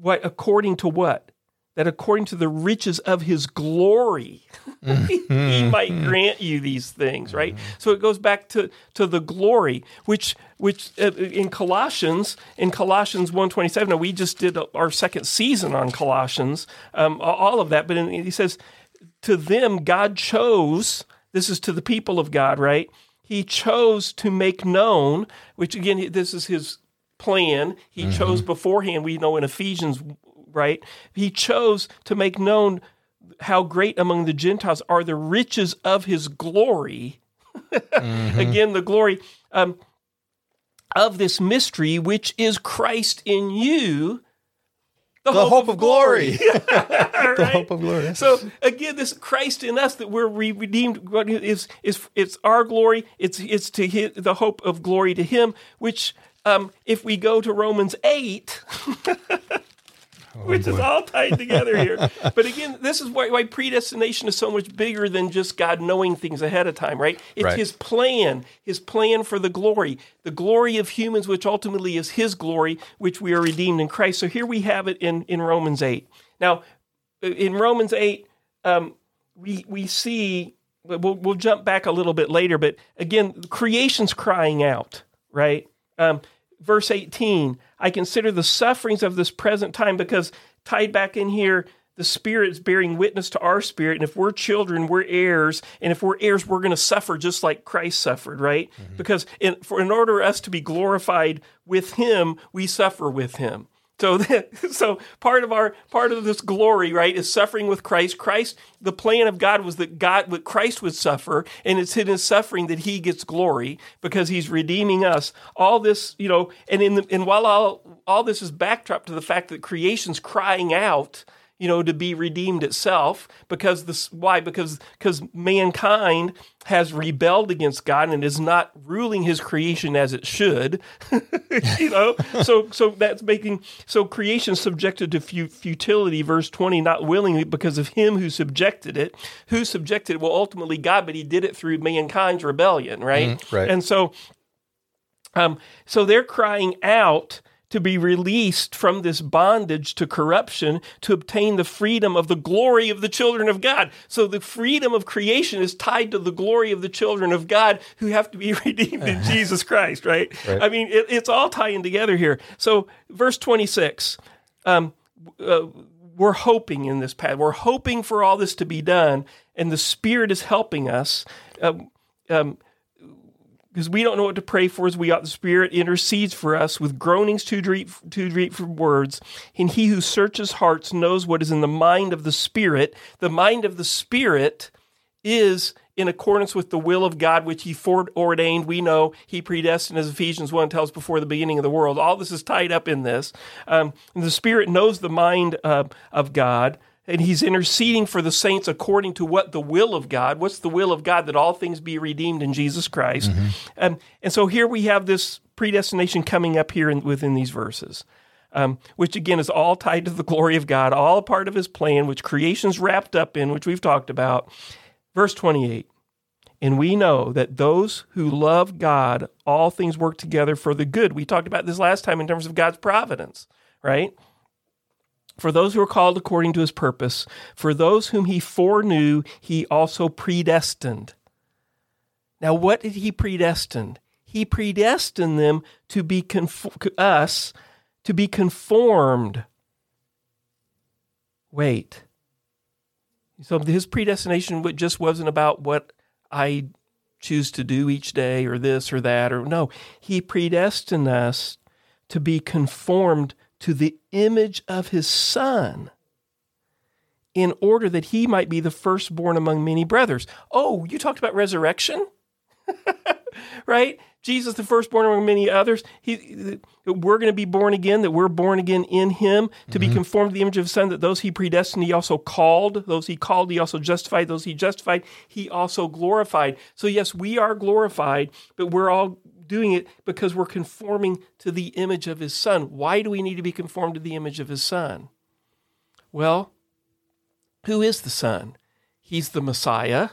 [SPEAKER 2] What according to what? That according to the riches of his glory, [laughs] he might grant you these things, right? So it goes back to, to the glory, which which uh, in Colossians, in Colossians 1.27, now we just did our second season on Colossians, um, all of that, but in, he says, to them God chose, this is to the people of God, right? He chose to make known, which again, this is his plan. He mm-hmm. chose beforehand, we know in Ephesians, right? He chose to make known how great among the Gentiles are the riches of his glory. [laughs] mm-hmm. Again, the glory um, of this mystery, which is Christ in you.
[SPEAKER 1] The, the hope, hope, of glory. glory. [laughs] [laughs] right? The hope of glory.
[SPEAKER 2] So again, this Christ in us that we're redeemed is is it's our glory. It's it's to his, the hope of glory to Him. Which, um, if we go to Romans 8, which is all tied together here. [laughs] but again, this is why, why, predestination is so much bigger than just God knowing things ahead of time, right? It's right. His plan, His plan for the glory, the glory of humans, which ultimately is His glory, which we are redeemed in Christ. So here we have it in, in Romans 8. Now, in Romans 8, um, we, we see, we'll, we'll jump back a little bit later, but again, creation's crying out, right? Um, verse 18 I consider the sufferings of this present time because tied back in here, the Spirit is bearing witness to our spirit. And if we're children, we're heirs. And if we're heirs, we're going to suffer just like Christ suffered, right? Mm-hmm. Because in, for, in order for us to be glorified with Him, we suffer with Him. So, [laughs] so part of our part of this glory, right, is suffering with Christ. Christ, the plan of God was that God, that Christ would suffer, and it's in His suffering that He gets glory because He's redeeming us. All this, you know, and in the, and while all all this is backdrop to the fact that creation's crying out you know, to be redeemed itself because this why because because mankind has rebelled against God and is not ruling his creation as it should. [laughs] you know, so so that's making so creation subjected to futility. Verse twenty, not willingly because of him who subjected it. Who subjected it? Well, ultimately God, but he did it through mankind's rebellion, right?
[SPEAKER 1] Mm, right.
[SPEAKER 2] And so, um, so they're crying out to be released from this bondage to corruption to obtain the freedom of the glory of the children of God. So the freedom of creation is tied to the glory of the children of God who have to be [laughs] redeemed in [laughs] Jesus Christ, right? right. I mean, it, it's all tying together here. So, verse 26. Um, uh, we're hoping in this path. We're hoping for all this to be done, and the Spirit is helping us. Um, um, because we don't know what to pray for as we ought. The Spirit intercedes for us with groanings too deep, too deep for words. And He who searches hearts knows what is in the mind of the Spirit. The mind of the Spirit is in accordance with the will of God, which He foreordained. We know He predestined, as Ephesians 1 tells, before the beginning of the world. All this is tied up in this. Um, the Spirit knows the mind uh, of God and he's interceding for the saints according to what the will of God. What's the will of God? That all things be redeemed in Jesus Christ. Mm-hmm. Um, and so here we have this predestination coming up here in, within these verses, um, which again is all tied to the glory of God, all part of his plan, which creation's wrapped up in, which we've talked about. Verse 28. And we know that those who love God, all things work together for the good. We talked about this last time in terms of God's providence, right? For those who are called according to his purpose, for those whom he foreknew, he also predestined. Now, what did he predestine? He predestined them to be conf- us to be conformed. Wait. So his predestination just wasn't about what I choose to do each day or this or that or no. He predestined us to be conformed to the image of his son in order that he might be the firstborn among many brothers. Oh, you talked about resurrection? [laughs] right? Jesus, the firstborn among many others. He, we're going to be born again, that we're born again in him to mm-hmm. be conformed to the image of his Son, that those he predestined, he also called. Those he called, he also justified. Those he justified, he also glorified. So, yes, we are glorified, but we're all doing it because we're conforming to the image of his son. Why do we need to be conformed to the image of his son? Well, who is the son? He's the Messiah.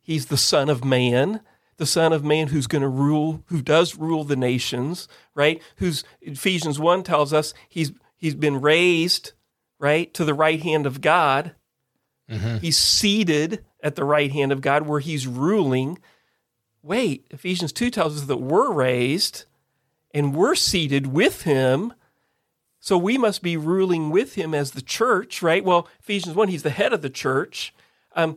[SPEAKER 2] He's the son of man, the son of man who's going to rule, who does rule the nations, right? Who's Ephesians 1 tells us he's he's been raised, right, to the right hand of God. Mm-hmm. He's seated at the right hand of God where he's ruling wait, Ephesians 2 tells us that we're raised and we're seated with him. So we must be ruling with him as the church, right? Well, Ephesians 1, he's the head of the church. Um,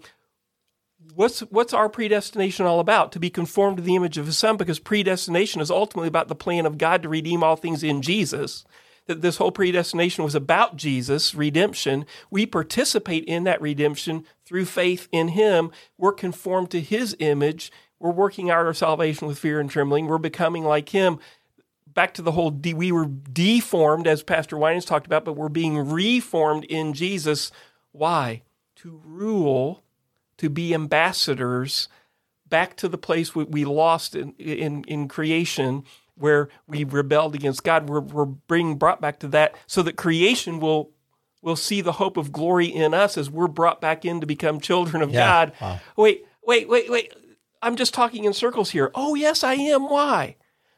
[SPEAKER 2] what's, what's our predestination all about? To be conformed to the image of his son, because predestination is ultimately about the plan of God to redeem all things in Jesus. That this whole predestination was about Jesus, redemption. We participate in that redemption through faith in him. We're conformed to his image we're working out our salvation with fear and trembling. We're becoming like Him. Back to the whole, de- we were deformed, as Pastor Winans talked about, but we're being reformed in Jesus. Why? To rule, to be ambassadors back to the place we, we lost in, in, in creation where we rebelled against God. We're, we're being brought back to that so that creation will will see the hope of glory in us as we're brought back in to become children of yeah. God. Wow. Wait, wait, wait, wait. I'm just talking in circles here. Oh, yes, I am. Why?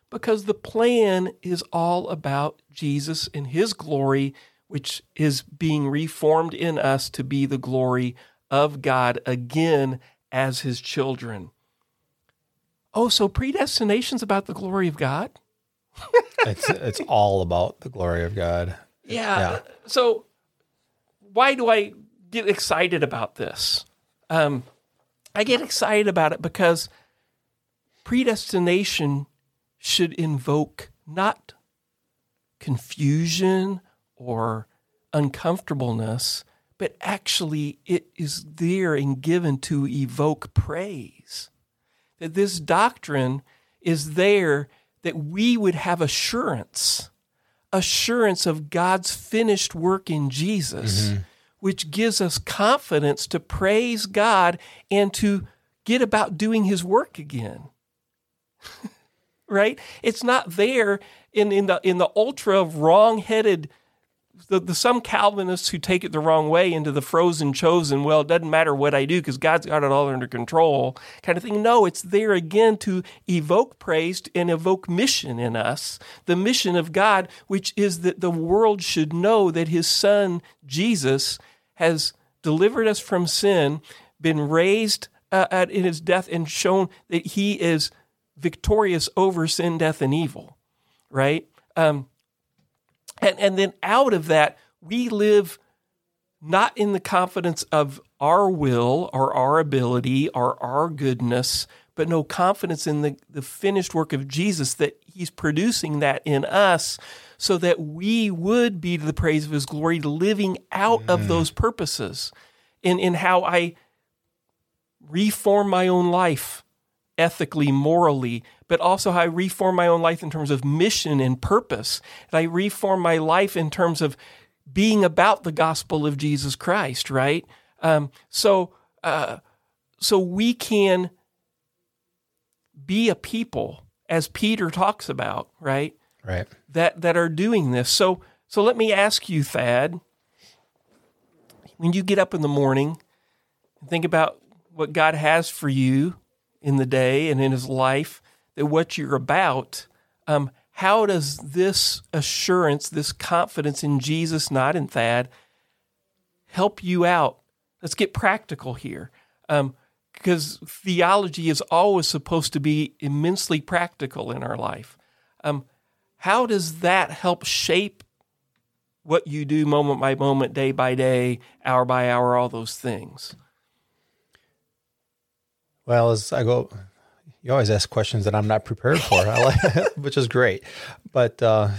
[SPEAKER 2] Because the plan is all about Jesus and his glory, which is being reformed in us to be the glory of God again as his children. Oh, so predestination's about the glory of God?
[SPEAKER 1] it's it's all about the glory of God. [laughs]
[SPEAKER 2] Yeah. yeah. So why do I get excited about this? Um, I get excited about it because predestination should invoke not confusion or uncomfortableness, but actually it is there and given to evoke praise. That this doctrine is there that we would have assurance, assurance of God's finished work in Jesus. Mm-hmm which gives us confidence to praise God and to get about doing his work again. [laughs] right? It's not there in, in the in the ultra wrong-headed the, the some Calvinists who take it the wrong way into the frozen chosen, well, it doesn't matter what I do because God's got it all under control kind of thing. No, it's there again to evoke praise and evoke mission in us. The mission of God, which is that the world should know that his son, Jesus, has delivered us from sin, been raised uh, at, in his death, and shown that he is victorious over sin, death, and evil, right? Um, and, and then out of that, we live not in the confidence of our will or our ability or our goodness, but no confidence in the, the finished work of Jesus that he's producing that in us so that we would be to the praise of his glory, living out mm. of those purposes in, in how I reform my own life ethically, morally, but also how I reform my own life in terms of mission and purpose. And I reform my life in terms of being about the gospel of Jesus Christ, right? Um, so, uh, so we can be a people, as Peter talks about, right?
[SPEAKER 1] Right.
[SPEAKER 2] that that are doing this. So so let me ask you thad when you get up in the morning and think about what god has for you in the day and in his life that what you're about um, how does this assurance this confidence in jesus not in thad help you out? Let's get practical here. Um, because theology is always supposed to be immensely practical in our life. Um, how does that help shape what you do moment by moment, day by day, hour by hour, all those things?
[SPEAKER 1] Well, as I go, you always ask questions that I'm not prepared for, [laughs] which is great. But uh,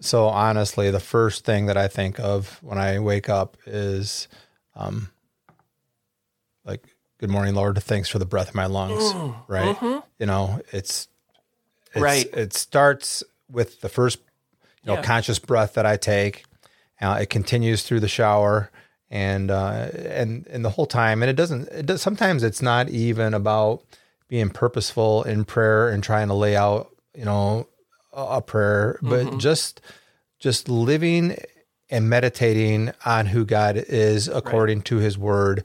[SPEAKER 1] so honestly, the first thing that I think of when I wake up is um, like, "Good morning, Lord. Thanks for the breath in my lungs." Mm, right? Mm-hmm. You know, it's, it's right. It starts with the first you know yeah. conscious breath that I take. Uh, it continues through the shower and uh, and and the whole time. And it doesn't. It does. Sometimes it's not even about being purposeful in prayer and trying to lay out, you know, a a prayer, but just just living and meditating on who God is according to His Word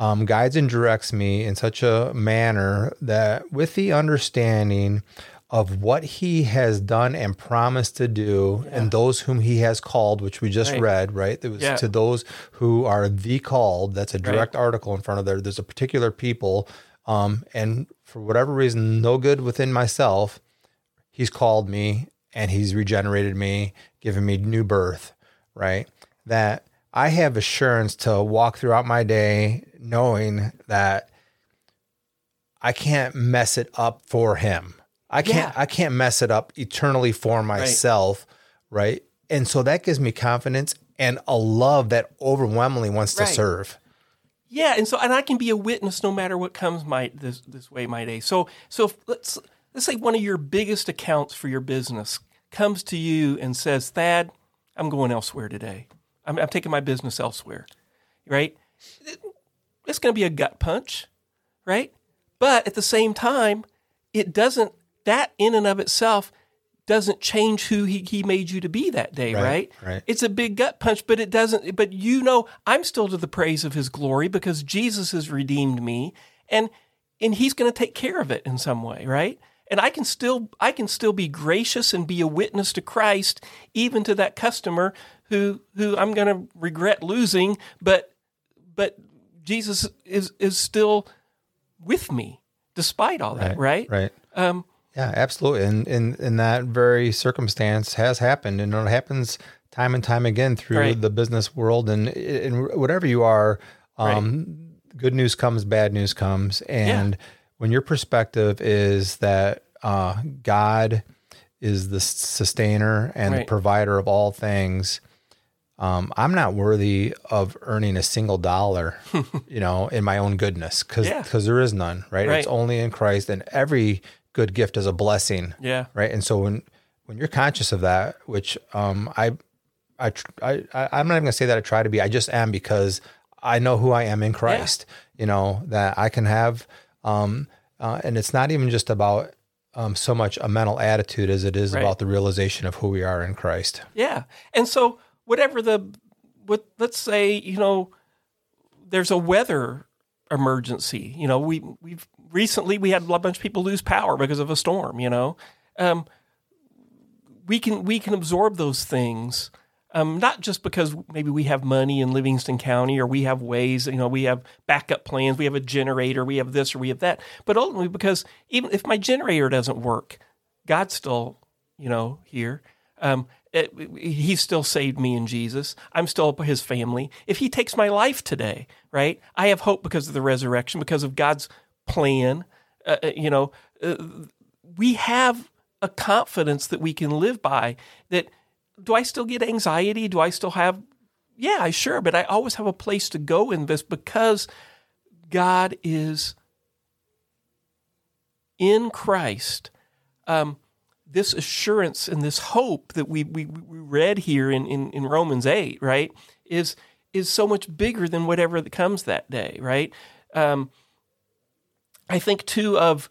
[SPEAKER 1] um, guides and directs me in such a manner that, with the understanding of what He has done and promised to do, and those whom He has called, which we just
[SPEAKER 2] Right.
[SPEAKER 1] read, right? It was
[SPEAKER 2] Yeah.
[SPEAKER 1] to those who are the called. That's a direct article in front of there. There's a particular people, um, and for whatever reason, no good within myself he's called me and he's regenerated me, given me new birth, right? That I have assurance to walk throughout my day knowing that I can't mess it up for him. I can't
[SPEAKER 2] Yeah.
[SPEAKER 1] I can't mess it up eternally for myself, right? And so that gives me confidence and a love that overwhelmingly wants to serve.
[SPEAKER 2] Yeah, and so and I can be a witness no matter what comes my this this way my day. So so if, let's let's say one of your biggest accounts for your business comes to you and says, "Thad, I'm going elsewhere today. I'm, I'm taking my business elsewhere." Right? It's going to be a gut punch, right? But at the same time, it doesn't. That in and of itself doesn't change who he, he made you to be that day,
[SPEAKER 1] Right,
[SPEAKER 2] right?
[SPEAKER 1] right.
[SPEAKER 2] It's a big gut punch, but it doesn't. But you know, I'm still to the praise of His glory because Jesus has redeemed me, and and He's going to take care of it in some way, right? And I can still I can still be gracious and be a witness to Christ, even to that customer who who I'm going to regret losing, but but Jesus is is still with me despite all that, right?
[SPEAKER 1] Right.
[SPEAKER 2] Um,
[SPEAKER 1] Yeah, absolutely. And in in that very circumstance has happened, and it happens time and time again through
[SPEAKER 2] Right.
[SPEAKER 1] the business world, and in whatever you are. Um, Good news comes, bad news comes, and when your perspective is that uh, God is the sustainer and the provider of all things. Um, I'm not worthy of earning a single dollar, [laughs] you know, in my own goodness, because
[SPEAKER 2] Yeah.
[SPEAKER 1] there is none, right?
[SPEAKER 2] Right.
[SPEAKER 1] It's only in Christ, and every good gift as a blessing,
[SPEAKER 2] yeah,
[SPEAKER 1] right? And so when when you're conscious of that, which um, I I I I'm not even gonna say that I try to be. I just am because I know who I am in Christ. You know that I can have, um, uh, and it's not even just about um, so much a mental attitude as it is
[SPEAKER 2] Right.
[SPEAKER 1] about the realization of who we are in Christ.
[SPEAKER 2] yeah. And so whatever the what let's say you know there's a weather emergency. You know, we we've recently we had a bunch of people lose power because of a storm. You know, um, we can we can absorb those things. Um, not just because maybe we have money in Livingston County or we have ways, you know, we have backup plans, we have a generator, we have this or we have that, but ultimately because even if my generator doesn't work, God's still, you know, here. Um, still saved me in Jesus. I'm still his family. If he takes my life today, right, I have hope because of the resurrection, because of God's plan. Uh, uh, you know, uh, we have a confidence that we can live by that do I still get anxiety? Do I still have yeah, I sure, but I always have a place to go in this because God is in Christ. Um, this assurance and this hope that we, we, we read here in, in, in Romans 8, right, is, is so much bigger than whatever that comes that day, right? Um, I think too of,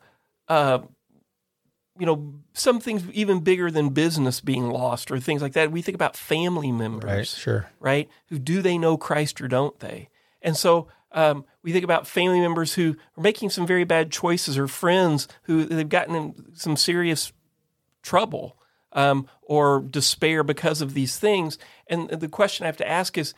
[SPEAKER 2] uh, you know, some things even bigger than business being lost or things like that. We think about family members
[SPEAKER 1] Right. Sure.
[SPEAKER 2] right? Who do they know Christ or don't they? And so um, we think about family members who are making some very bad choices or friends who they've gotten in some serious trouble um, or despair because of these things. And the question I have to ask is,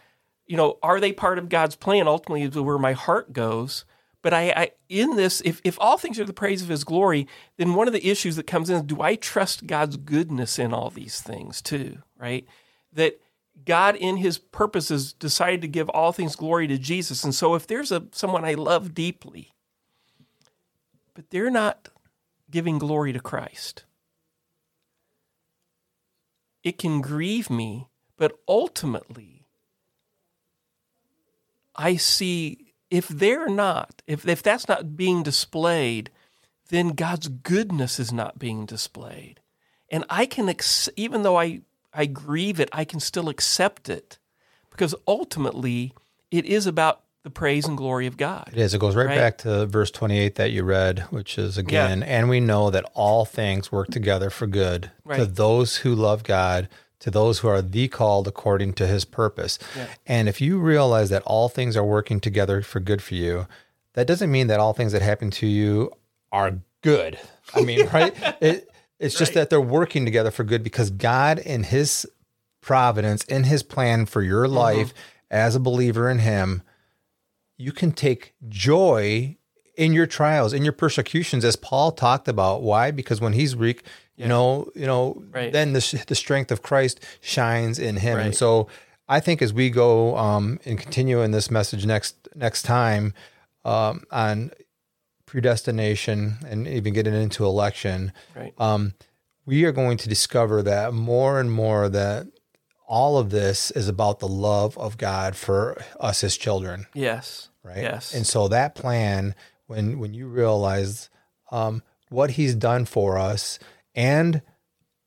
[SPEAKER 2] you know, are they part of God's plan? Ultimately, is where my heart goes. But I, I in this, if, if all things are the praise of His glory, then one of the issues that comes in is, do I trust God's goodness in all these things too? Right? That God, in His purposes, decided to give all things glory to Jesus. And so, if there's a someone I love deeply, but they're not giving glory to Christ, it can grieve me. But ultimately, I see if they're not, if, if that's not being displayed, then God's goodness is not being displayed. And I can, ex- even though I, I grieve it, I can still accept it because ultimately it is about the praise and glory of God.
[SPEAKER 1] It is. It goes right,
[SPEAKER 2] Right.
[SPEAKER 1] back to verse 28 that you read, which is again, and we know that all things work together for good to those who love God, to those who are the called according to his purpose.
[SPEAKER 2] Yeah.
[SPEAKER 1] And if you realize that all things are working together for good for you, that doesn't mean that all things that happen to you are good. I mean, [laughs] right? It, it's just that they're working together for good because God, in his providence, in his plan for your
[SPEAKER 2] Mm-hmm.
[SPEAKER 1] life as a believer in him, you can take joy in your trials, in your persecutions, as Paul talked about. Why? Because when he's weak, you know, you know,
[SPEAKER 2] Right.
[SPEAKER 1] then the the strength of Christ shines in him. And so, I think as we go um, and continue in this message next next time um, on predestination and even getting into election,
[SPEAKER 2] Right.
[SPEAKER 1] um, we are going to discover that more and more that all of this is about the love of God for us as children
[SPEAKER 2] Yes.
[SPEAKER 1] right?
[SPEAKER 2] Yes.
[SPEAKER 1] And so that plan, when when you realize um, what He's done for us, and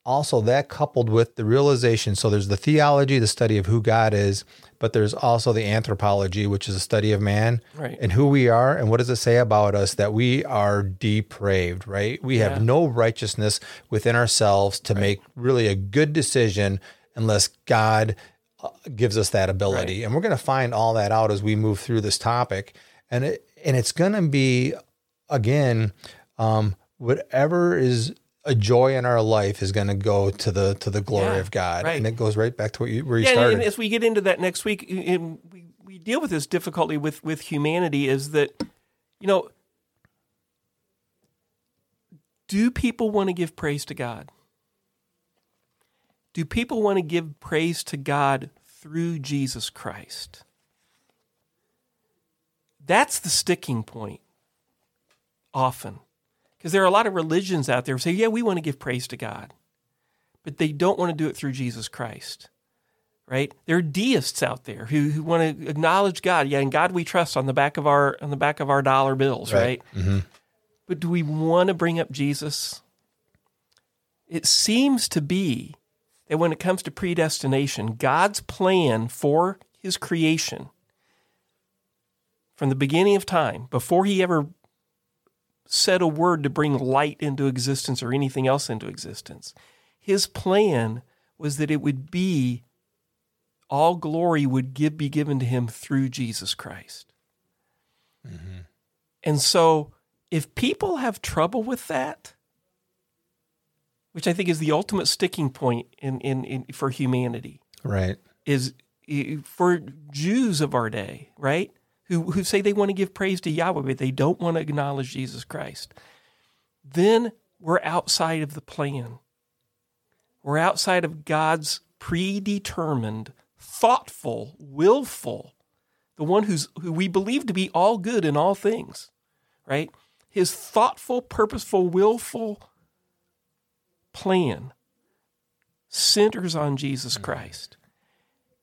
[SPEAKER 1] also that coupled with the realization, so there's the theology, the study of who God is, but there's also the anthropology, which is a study of man
[SPEAKER 2] Right.
[SPEAKER 1] and who we are, and what does it say about us that we are depraved, right? We
[SPEAKER 2] Yeah.
[SPEAKER 1] have no righteousness within ourselves to make really a good decision unless God uh, gives us that ability. And we're going to find all that out as we move through this topic. And it and it's going to be again um, whatever is a joy in our life is going to go to the to the glory
[SPEAKER 2] Yeah,
[SPEAKER 1] of God.
[SPEAKER 2] right.
[SPEAKER 1] And it goes right back to what you, where you
[SPEAKER 2] Yeah, and-
[SPEAKER 1] started.
[SPEAKER 2] and as we get into that next week, and we, we deal with this difficulty with, with humanity is that, you know, do people want to give praise to God? Do people want to give praise to God through Jesus Christ? That's the sticking point often. Because there are a lot of religions out there who say, yeah, we want to give praise to God, but they don't want to do it through Jesus Christ right? There are deists out there who, who want to acknowledge God. Yeah, and God we trust on the back of our on the back of our dollar bills, right?
[SPEAKER 1] hmm
[SPEAKER 2] But do we want to bring up Jesus? It seems to be that when it comes to predestination, God's plan for his creation from the beginning of time, before he ever said a word to bring light into existence or anything else into existence, his plan was that it would be all glory would give, be given to him through Jesus Christ. Mm-hmm. And so, if people have trouble with that, which I think is the ultimate sticking point in, in, in for humanity,
[SPEAKER 1] Right.
[SPEAKER 2] is for Jews of our day, right? Who, who say they want to give praise to Yahweh, but they don't want to acknowledge Jesus Christ. Then we're outside of the plan. We're outside of God's predetermined, thoughtful, willful, the one who's who we believe to be all good in all things, right? His thoughtful, purposeful, willful plan centers on Jesus mm. Christ.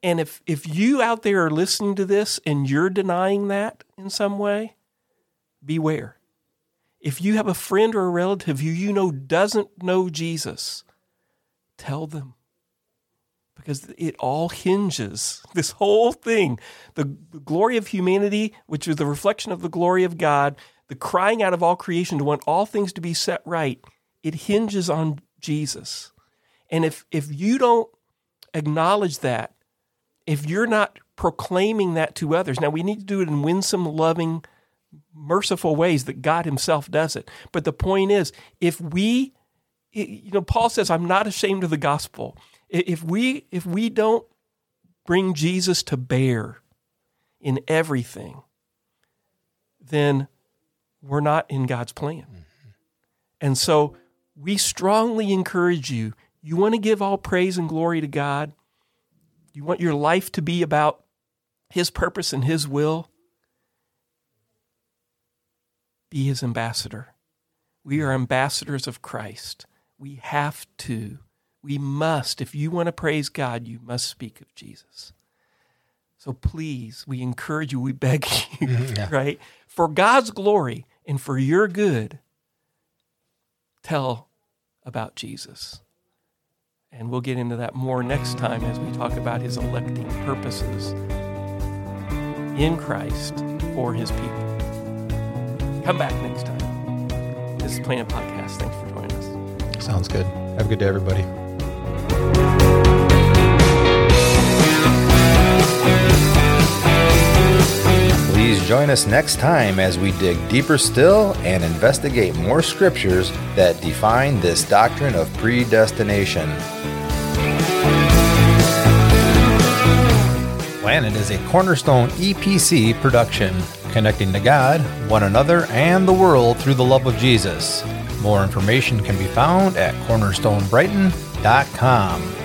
[SPEAKER 2] And if if you out there are listening to this and you're denying that in some way, beware. If you have a friend or a relative who you know doesn't know Jesus, tell them. Because it all hinges, [laughs] this whole thing, the, the glory of humanity, which is the reflection of the glory of God, the crying out of all creation to want all things to be set right, it hinges on Jesus. And if if you don't acknowledge that, if you're not proclaiming that to others, now we need to do it in winsome, loving, merciful ways that God Himself does it. But the point is, if we, you know, Paul says, "I'm not ashamed of the gospel." If we if we don't bring Jesus to bear in everything, then we're not in God's plan. Mm-hmm. And so we strongly encourage you. You want to give all praise and glory to God? You want your life to be about His purpose and His will? Be His ambassador. We are ambassadors of Christ. We have to, we must, if you want to praise God, you must speak of Jesus. So please, we encourage you, we beg [laughs] you, mm-hmm,
[SPEAKER 1] yeah.
[SPEAKER 2] right? For God's glory and for your good, tell about Jesus. And we'll get into that more next time as we talk about his electing purposes. in Christ for his people. Come back next time. This is Planted Podcast. Thanks for joining us.
[SPEAKER 1] Sounds good. Have a good day, everybody. Please join us next time as we dig deeper still and investigate more scriptures that define this doctrine of predestination. Planted is a Cornerstone EPC production, connecting to God, one another, and the world through the love of Jesus. More information can be found at cornerstonebrighton.com.